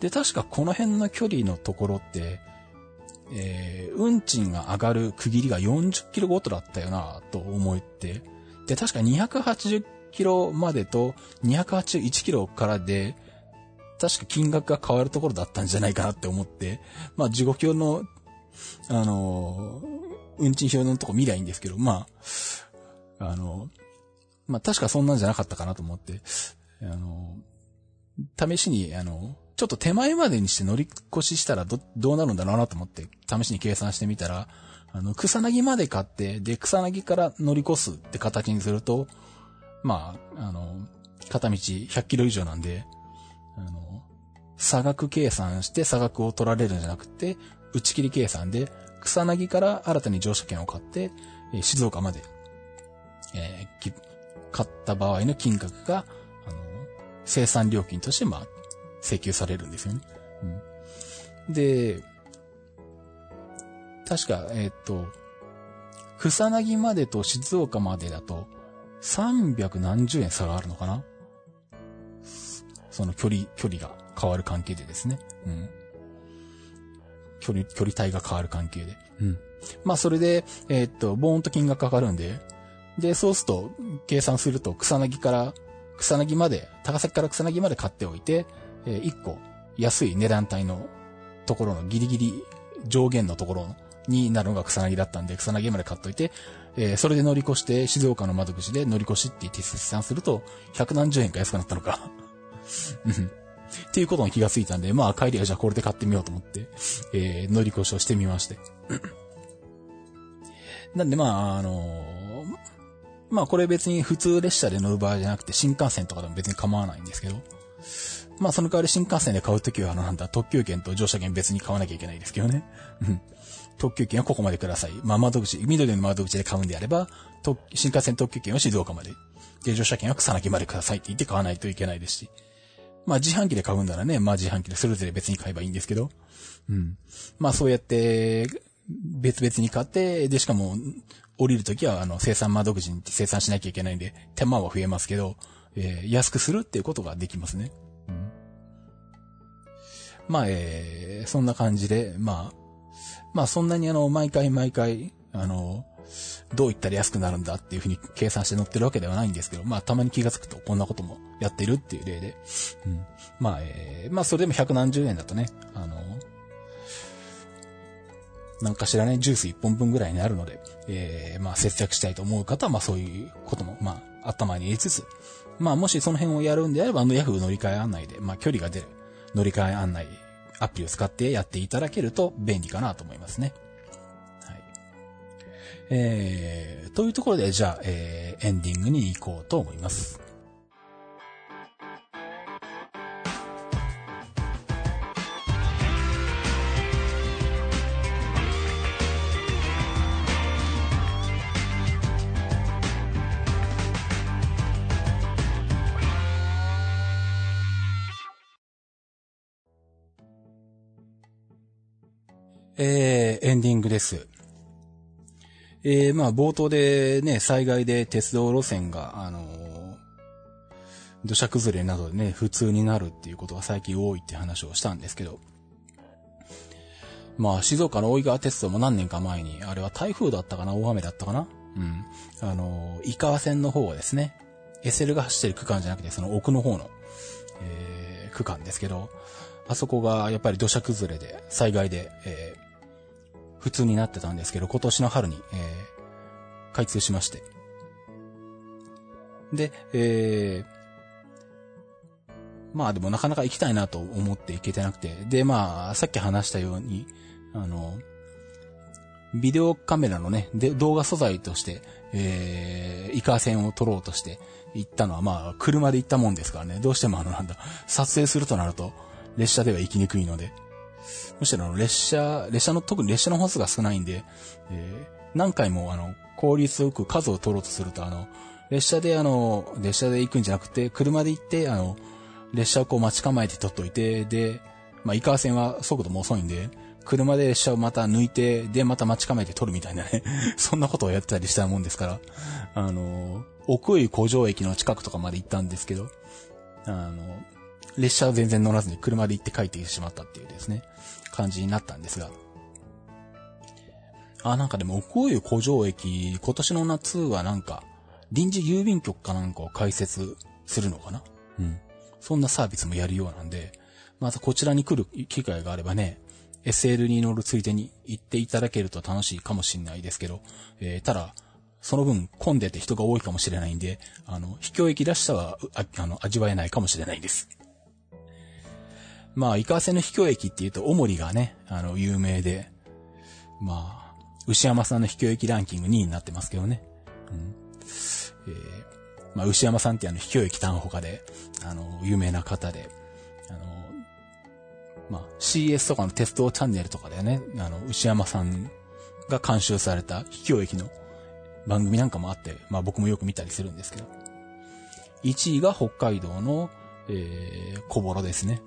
で、確かこの辺の距離のところって、えー、運賃が上がる区切りが40キロごとだったよなと思って、で、確か280キロまでと281キロからで、確か金額が変わるところだったんじゃないかなって思って、まあ、地獄用の、あの運賃表のとこ見りゃいいんですけど、まあ、あのまあ、確かそんなんじゃなかったかなと思って、あの試しに、あの、ちょっと手前までにして乗り越ししたらど、どうなるんだろうなと思って、試しに計算してみたら、あの、草薙まで買って、で、草薙から乗り越すって形にすると、まあ、あの、片道100キロ以上なんで、あの、差額計算して差額を取られるんじゃなくて、打ち切り計算で、草薙から新たに乗車券を買って、え静岡まで、えー、買った場合の金額が、あの、生産料金として、まあ、請求されるんですよね。うん、で、確か、えっ、と、草薙までと静岡までだと、300何十円差があるのかな？その距離、距離が変わる関係でですね。うん。距離、距離帯が変わる関係で。うん。まあ、それで、えー、っと、ボーンと金額かかるんで、で、そうすると、計算すると、草薙から、草薙まで、高崎から草薙まで買っておいて、えー、1個、安い値段帯のところのギリギリ上限のところになるのが草薙だったんで、草薙まで買っといて、えー、それで乗り越して、静岡の窓口で乗り越しって言って設算すると、百何十円か安くなったのかうん。っていうことに気がついたんで、まあ帰りはじゃあこれで買ってみようと思って、えー、乗り越しをしてみまして。*coughs* なんでまあ、あのー、まあこれ別に普通列車で乗る場合じゃなくて新幹線とかでも別に構わないんですけど、まあその代わり新幹線で買うときはあのなんだ、特急券と乗車券別に買わなきゃいけないですけどね。うん。特急券はここまでください。まあ窓口、緑の窓口で買うんであれば、新幹線特急券は静岡まで。で、乗車券は草薙までくださいって言って買わないといけないですし。まあ自販機で買うんならね、まあ自販機でそれぞれ別に買えばいいんですけど。うん。まあそうやって、別々に買って、で、しかも、降りるときは、あの、生産窓口に生産しなきゃいけないんで、手間は増えますけど、えー、安くするっていうことができますね。まあ、えー、そんな感じで、まあ、まあそんなにあの、毎回毎回、あの、どういったら安くなるんだっていうふうに計算して載ってるわけではないんですけど、まあたまに気がつくとこんなこともやってるっていう例で、うん。まあ、えー、まあそれでも百何十円だとね、あの、なんかしらね、ジュース1本分ぐらいになるので、えー、まあ節約したいと思う方は、まあそういうことも、まあ頭に入れつつ、まあもしその辺をやるんであれば、あの Yahoo 乗り換え案内で、まあ距離が出る乗り換え案内アプリを使ってやっていただけると便利かなと思いますね。はい。えー、というところで、じゃあ、えー、エンディングに行こうと思います。えー、エンディングです。えー、まあ、冒頭でね、災害で鉄道路線が、あのー、土砂崩れなどでね、普通になるっていうことが最近多いって話をしたんですけど、まあ、静岡の大井川鉄道も何年か前に、あれは台風だったかな大雨だったかな？うん。あのー、井川線の方はですね、SL が走ってる区間じゃなくて、その奥の方の、えー、区間ですけど、あそこがやっぱり土砂崩れで、災害で、え普通になってたんですけど、今年の春に、えー、開通しまして。で、えー、まあでもなかなか行きたいなと思って行けてなくて、で、まあ、さっき話したように、あの、ビデオカメラのね、で、動画素材として、えー、イカ線を撮ろうとして行ったのは、まあ、車で行ったもんですからね、どうしてもあの、なんだ、撮影するとなると、列車では行きにくいので、むしろあの、列車、列車の、特に列車の本数が少ないんで、えー、何回もあの、効率よく数を取ろうとすると、あの、列車であの、列車で行くんじゃなくて、車で行って、あの、列車をこう待ち構えて取っといて、で、まあ、井川線は速度も遅いんで、車で列車をまた抜いて、で、また待ち構えて取るみたいなね *laughs* そんなことをやってたりしたもんですから、あの、奥井古城駅の近くとかまで行ったんですけど、あの、列車は全然乗らずに車で行って帰ってしまったっていうですね。感じになったんですが。あ、なんかでも、奥湯古城駅、今年の夏はなんか、臨時郵便局かなんかを開設するのかな？うん。そんなサービスもやるようなんで、またこちらに来る機会があればね、SL に乗るついでに行っていただけると楽しいかもしんないですけど、えー、ただ、その分混んでて人が多いかもしれないんで、あの、秘境駅らしさは、あの、味わえないかもしれないです。まあ、イカセの秘境駅っていうと、おもりがね、あの、有名で、まあ、牛山さんの秘境駅ランキング2位になってますけどね。うん。えー、まあ、牛山さんってあの、秘境駅単他で、あの、有名な方で、あの、まあ、CS とかの鉄道チャンネルとかでね、あの、牛山さんが監修された秘境駅の番組なんかもあって、まあ僕もよく見たりするんですけど。1位が北海道の、えー、小幌ですね。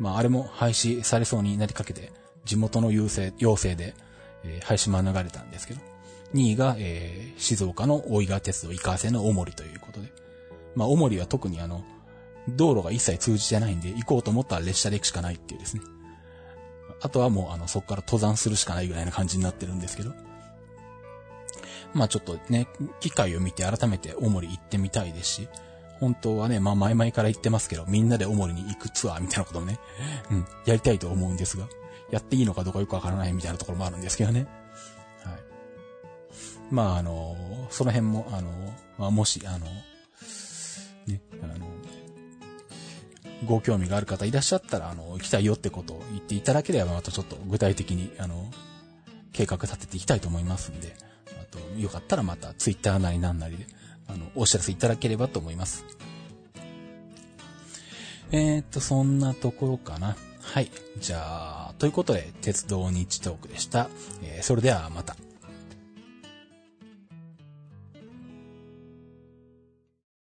まあ、あれも廃止されそうになりかけて、地元の要請、要請で、えー、廃止免れたんですけど、2位が、えー、静岡の大井川鉄道井川線の大森ということで、まあ、大森は特にあの、道路が一切通じてないんで、行こうと思ったら列車で行くしかないっていうですね。あとはもう、あの、そこから登山するしかないぐらいな感じになってるんですけど。まあちょっとね、機会を見て改めて大森行ってみたいですし、本当はね、まあ前々から言ってますけど、みんなでおもりに行くツアーみたいなこともね、うん、やりたいと思うんですが、やっていいのかどうかよくわからないみたいなところもあるんですけどね。はい。まああの、その辺も、あの、まあもし、あの、ね、あの、ご興味がある方いらっしゃったら、あの、行きたいよってことを言っていただければ、またちょっと具体的に、あの、計画立てていきたいと思いますんで、あと、よかったらまた、ツイッターなりなんなりで、あの、お知らせいただければと思います。えー、っと、そんなところかな。はい。じゃあ、ということで、鉄道日トークでした。えー、それではまた。